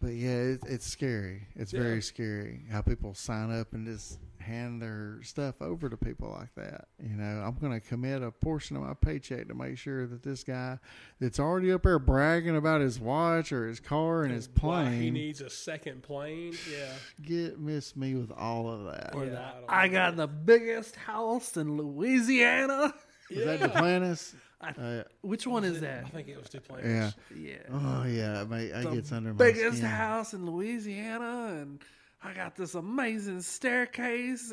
But yeah, it, it's scary. It's Yeah. very scary how people sign up and just hand their stuff over to people like that. You know, I'm going to commit a portion of my paycheck to make sure that this guy that's already up there bragging about his watch or his car and his plane. he needs a second plane. Yeah, get miss me with all of that. Or Yeah, that, I I know. got the biggest house in Louisiana. Is that Duplantis? I- Uh, Which one is I that? I think it was Duplantis. yeah. Yeah. Oh yeah, mate, that the gets under my biggest skin. house in Louisiana, and I got this amazing staircase.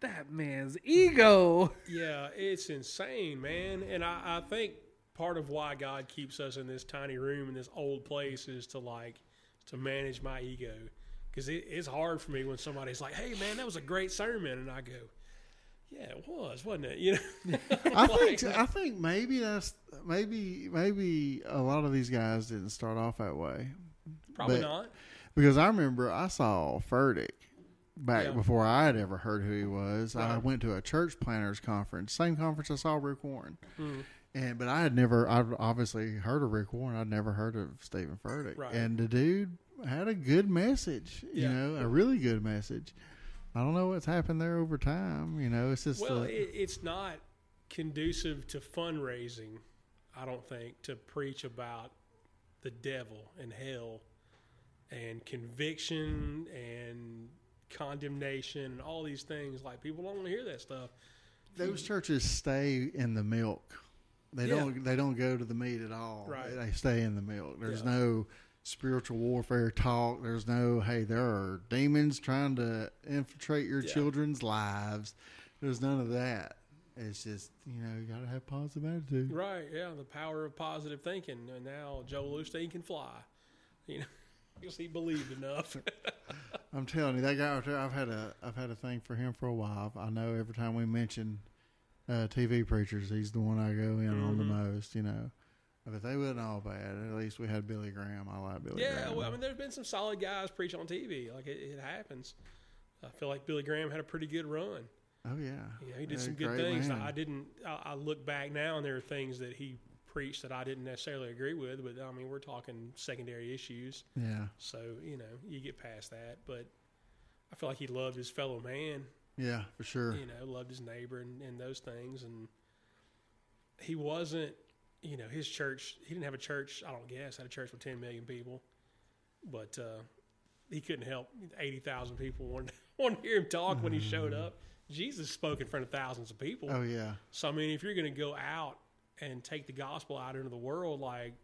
That man's ego. Yeah, it's insane, man. And I, I think part of why God keeps us in this tiny room in this old place is to like to manage my ego. Because it, it's hard for me when somebody's like, "Hey, man, that was a great sermon," and I go, "Yeah, it was, wasn't it?" You know, I think I think maybe that's maybe maybe a lot of these guys didn't start off that way probably but- not. Because I remember I saw Furtick back Yeah. before I had ever heard who he was. I went to a church planters conference, same conference I saw Rick Warren, Mm. and but I had never I've obviously heard of Rick Warren. I'd never heard of Steven Furtick, Right. and the dude had a good message. You Yeah. know, a really good message. I don't know what's happened there over time. You know, it's just Well, the- it, it's not conducive to fundraising, I don't think, to preach about the devil and hell and conviction and condemnation and all these things. Like people don't want to hear that stuff. those churches stay in the milk. They Yeah. don't. They don't go to the meat at all. Right. They, stay in the milk. There's Yeah. no spiritual warfare talk. There's no hey, there are demons trying to infiltrate your Yeah. children's lives. There's none of that. It's just you know you got to have positive attitude. Right? Yeah, the power of positive thinking. And now Joel Osteen can fly. You know, because he believed enough. I'm telling you, that guy. out there, I've had a I've had a thing for him for a while. I know every time we mention uh, TV preachers, he's the one I go in on the Mhm. most. You know, but they wasn't all bad. At least we had Billy Graham. I like Billy yeah, Graham. well, I mean, there's been some solid guys preach on TV. Like it, it happens. I feel like Billy Graham had a pretty good run. oh yeah, Yeah, he did some good things. man. I didn't. I, I look back now, and there are things that he preached that I didn't necessarily agree with. But I mean, we're talking secondary issues, Yeah, so you know, you get past that. But I feel like he loved his fellow man. yeah, for sure. You know, loved his neighbor and, and those things. And he wasn't. You know, his church. He didn't have a church. I don't guess had a church with ten million people, but uh, he couldn't help eighty thousand people wanted wanted to hear him talk when he showed up. Jesus spoke in front of thousands of people. Oh yeah, So I mean, if you're going to go out and take the gospel out into the world, like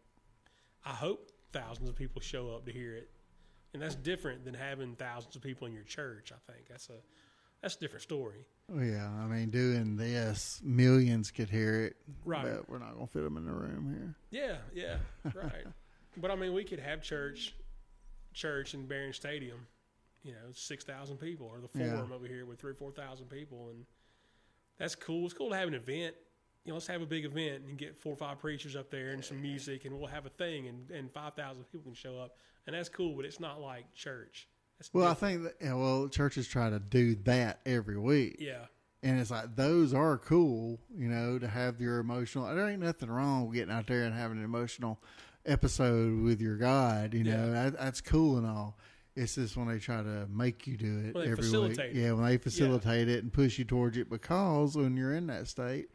I hope thousands of people show up to hear it, and that's different than having thousands of people in your church. I think that's a that's a different story. oh yeah. I mean, doing this, millions could hear it. Right. But we're not gonna fit them in the room here. Yeah, yeah, right. but I mean, we could have church, church in Barron Stadium, you know, six thousand people, or the Yeah. Forum over here with three or four thousand people, and that's cool. It's cool to have an event. You know, let's have a big event and get four or five preachers up there and some music, and we'll have a thing, and, and five thousand people can show up, and that's cool. But it's not like church. That's Well, I think that, yeah, well, churches try to do that every week. yeah, And it's like those are cool, you know, to have your emotional. There ain't nothing wrong with getting out there and having an emotional episode with your God. You know, that, that's cool and all. It's just when they try to make you do it every week. it. Yeah, when they facilitate it and push you towards it, because when you're in that state,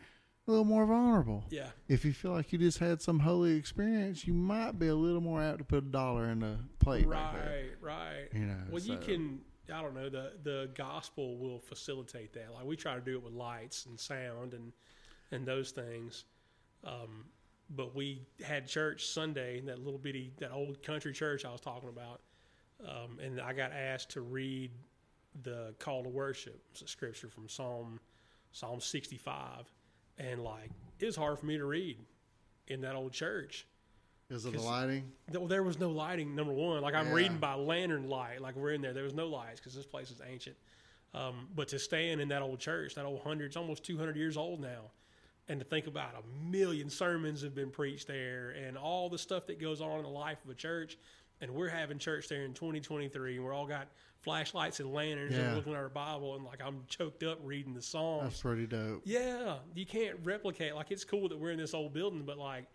a little more vulnerable. Yeah. If you feel like you just had some holy experience, you might be a little more apt to put a dollar in the plate. there. Right, right. You know, well, you can. I don't know. The the gospel will facilitate that. Like we try to do it with lights and sound and and those things. Um, but we had church Sunday, in that little bitty, that old country church I was talking about, um, and I got asked to read the call to worship, it's a scripture from Psalm Psalm sixty five, and like it was hard for me to read in that old church. Is it the lighting? Well, there was no lighting. Number one, like I'm Yeah. reading by lantern light. Like we're in there. There was no lights because this place is ancient. Um, but to stand in that old church, that old hundred, it's almost 200 years old now, and to think about a million sermons have been preached there, and all the stuff that goes on in the life of a church, and we're having church there in 2023, and we're all got flashlights and lanterns, and Yeah. we're looking at our Bible, and like I'm choked up reading the Psalms. That's pretty dope. Yeah, you can't replicate. Like it's cool that we're in this old building, but like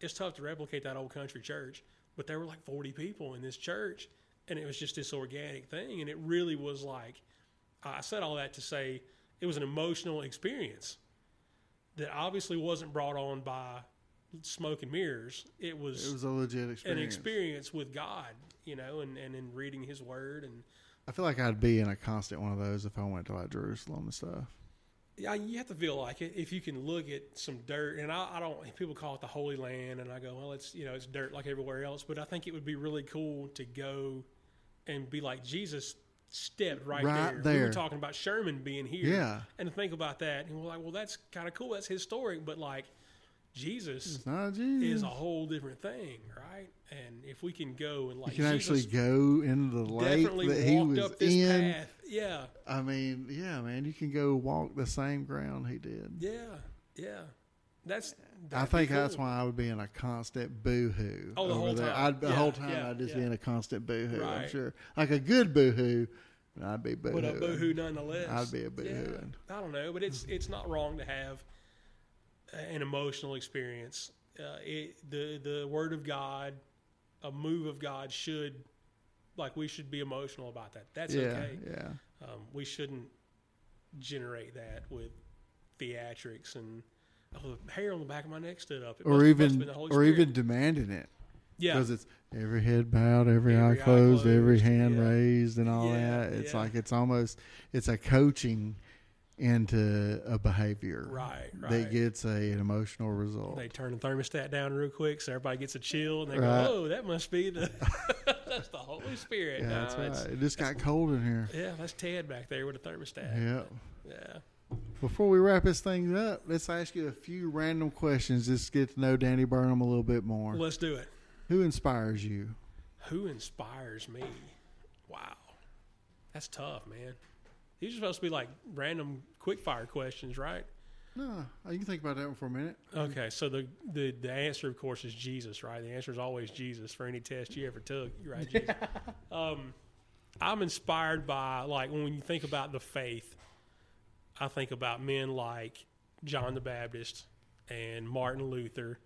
it's tough to replicate that old country church. But there were like forty people in this church, and it was just this organic thing, and it really was like. I said all that to say it was an emotional experience that obviously wasn't brought on by smoke and mirrors. It was, It was a legit experience. an experience with God, you know, and, and in reading His Word and I feel like I'd be in a constant one of those if I went to like Jerusalem and stuff. Yeah, you have to feel like it. If you can look at some dirt, and I, I don't, people call it the Holy Land, and I go, well, it's you know, it's dirt like everywhere else. But I think it would be really cool to go and be like Jesus stepped right, Right there. We were talking about Sherman being here, Yeah. and think about that, and we're like, well, that's kind of cool. That's historic, but like Jesus not Jesus. is a whole different thing, right? And if we can go and like you can Jesus actually go into the lake that he was in. path, yeah, I mean, yeah, man, you can go walk the same ground he did. yeah, yeah. That's I think that's why I would be in a constant boohoo. Oh, the whole there. time. I'd, the Yeah, whole time yeah, I'd just yeah. be in a constant boohoo. I'm sure, like a good boohoo, I'd be boohoo. But a boohoo nonetheless. I'd be a Yeah. I don't know, but it's it's not wrong to have an emotional experience. Uh, it, the the word of God, a move of God should, like we should be emotional about that. That's Yeah, okay. yeah. Um, we shouldn't generate that with theatrics and oh, the hair on the back of my neck stood up. It Or must- must have even, been the Holy or even demanding it yeah, because it's every head bowed, every, Every eye eye closed, every hand yeah. raised, and all Yeah, that. It's like it's almost it's a coaching into a behavior right, right. that gets a, an emotional result. They turn the thermostat down real quick so everybody gets a chill and they Right. go, "Oh, that must be the that's the Holy Spirit." yeah, No, that's right. It just got cold in here. Yeah, that's Ted back there with a thermostat. Yeah. Yeah. Before we wrap this thing up, let's ask you a few random questions just to get to know Danny Burnham a little bit more. Let's do it. Who inspires you? Who inspires me? Wow. That's tough, man. These are supposed to be like random quick fire questions, right? No, you can think about that one for a minute. Okay, so the, the the answer, of course, is Jesus, right? The answer is always Jesus for any test you ever took. You're right, Jesus. um, I'm inspired by like when you think about the faith, I think about men like John the Baptist and Martin Luther,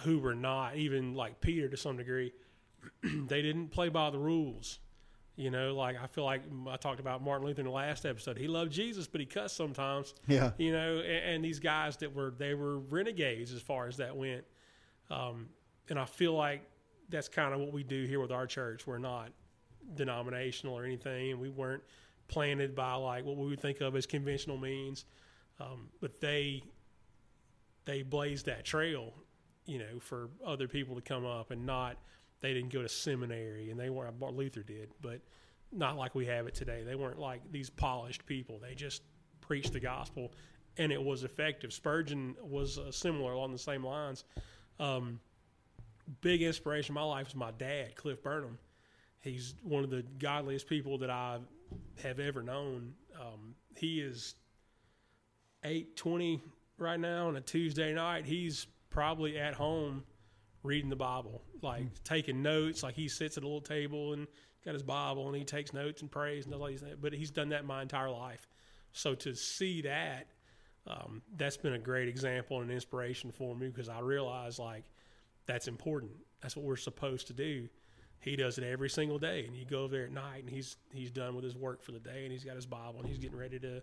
who were not even like Peter to some degree. they didn't play by the rules. You know, like I feel like I talked about Martin Luther in the last episode. He loved Jesus, but he cussed sometimes Yeah. you know, and, and these guys that were they were renegades as far as that went. Um, and I feel like that's kind of what we do here with our church. We're not denominational or anything, and we weren't planted by like what we would think of as conventional means. Um, but they they blazed that trail, you know, for other people to come up and not they didn't go to seminary and they weren't Luther did, but not like we have it today. They weren't like these polished people. They just preached the gospel and it was effective. Spurgeon was uh, similar along the same lines. Um, big inspiration in my life is my dad, Cliff Burnham. He's one of the godliest people that I have ever known. Um, he is eight twenty right now on a Tuesday night. He's probably at home reading the Bible, like taking notes. Like he sits at a little table and got his Bible and he takes notes and prays and all these things. But he's done that my entire life. So to see that, um, that's been a great example and inspiration for me because I realize like that's important. That's what we're supposed to do. He does it every single day, and you go over there at night, and he's he's done with his work for the day, and he's got his Bible, and he's getting ready to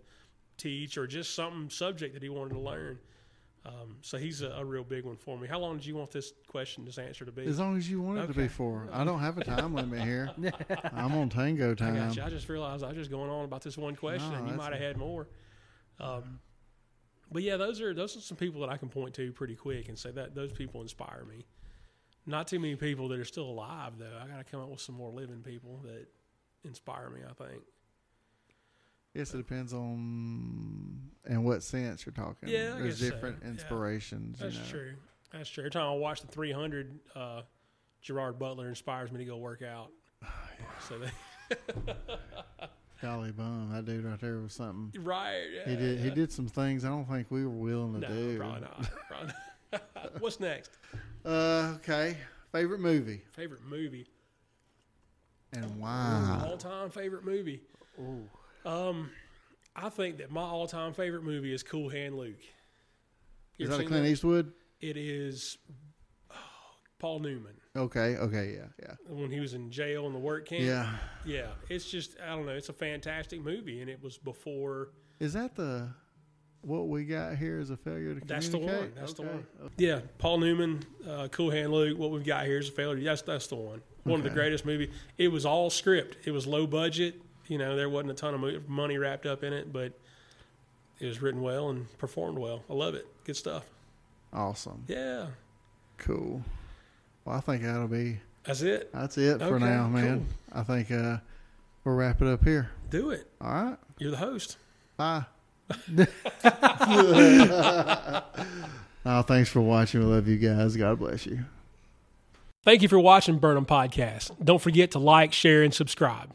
teach or just something subject that he wanted to learn. Um, so he's a, a real big one for me. How long did you want this question, this answer to be? As long as you want it to be for. I don't have a time limit here. I'm on tango I time. got you. I just realized I was just going on about this one question, No, and you might have had more. Um, but yeah, those are those are some people that I can point to pretty quick and say that those people inspire me. Not too many people that are still alive though. I got to come up with some more living people that inspire me. I think. Yes, it depends on in what sense you're talking. Yeah, I there's guess so. different Yeah. inspirations. That's you know. true. That's true. Every time I watch the 300, uh, Gerard Butler inspires me to go work out. So they, Golly bum, that dude right there was something. right. He yeah, did. He did some things I don't think we were willing to No, do. probably not. Probably not. What's next? Uh, okay. Favorite movie Favorite movie. and why? All time favorite movie. Um, I think that my all time favorite movie is Cool Hand Luke. You Is that a Clint Eastwood? It is oh, Paul Newman Okay. Okay. Yeah. Yeah. when he was in jail in the work camp. Yeah. yeah. It's just I don't know. It's a fantastic movie, and it was before. Is that the what we got here is a failure to That's the one. That's the Okay. one. Yeah, Paul Newman, uh, Cool Hand Luke. What we've got here is a failure. That's that's the one. One of the greatest movie. It was all script. It was low budget. You know, there wasn't a ton of money wrapped up in it, but it was written well and performed well. I love it. Good stuff. Awesome. Yeah, Cool. Well, I think that'll be that's it. that's it for Okay, now, man. I think uh, we'll wrap it up here. Do it. All right. You're the host. Bye. oh, thanks for watching. We love you guys. God bless you. Thank you for watching Burnham Podcast. Don't forget to like, share, and subscribe.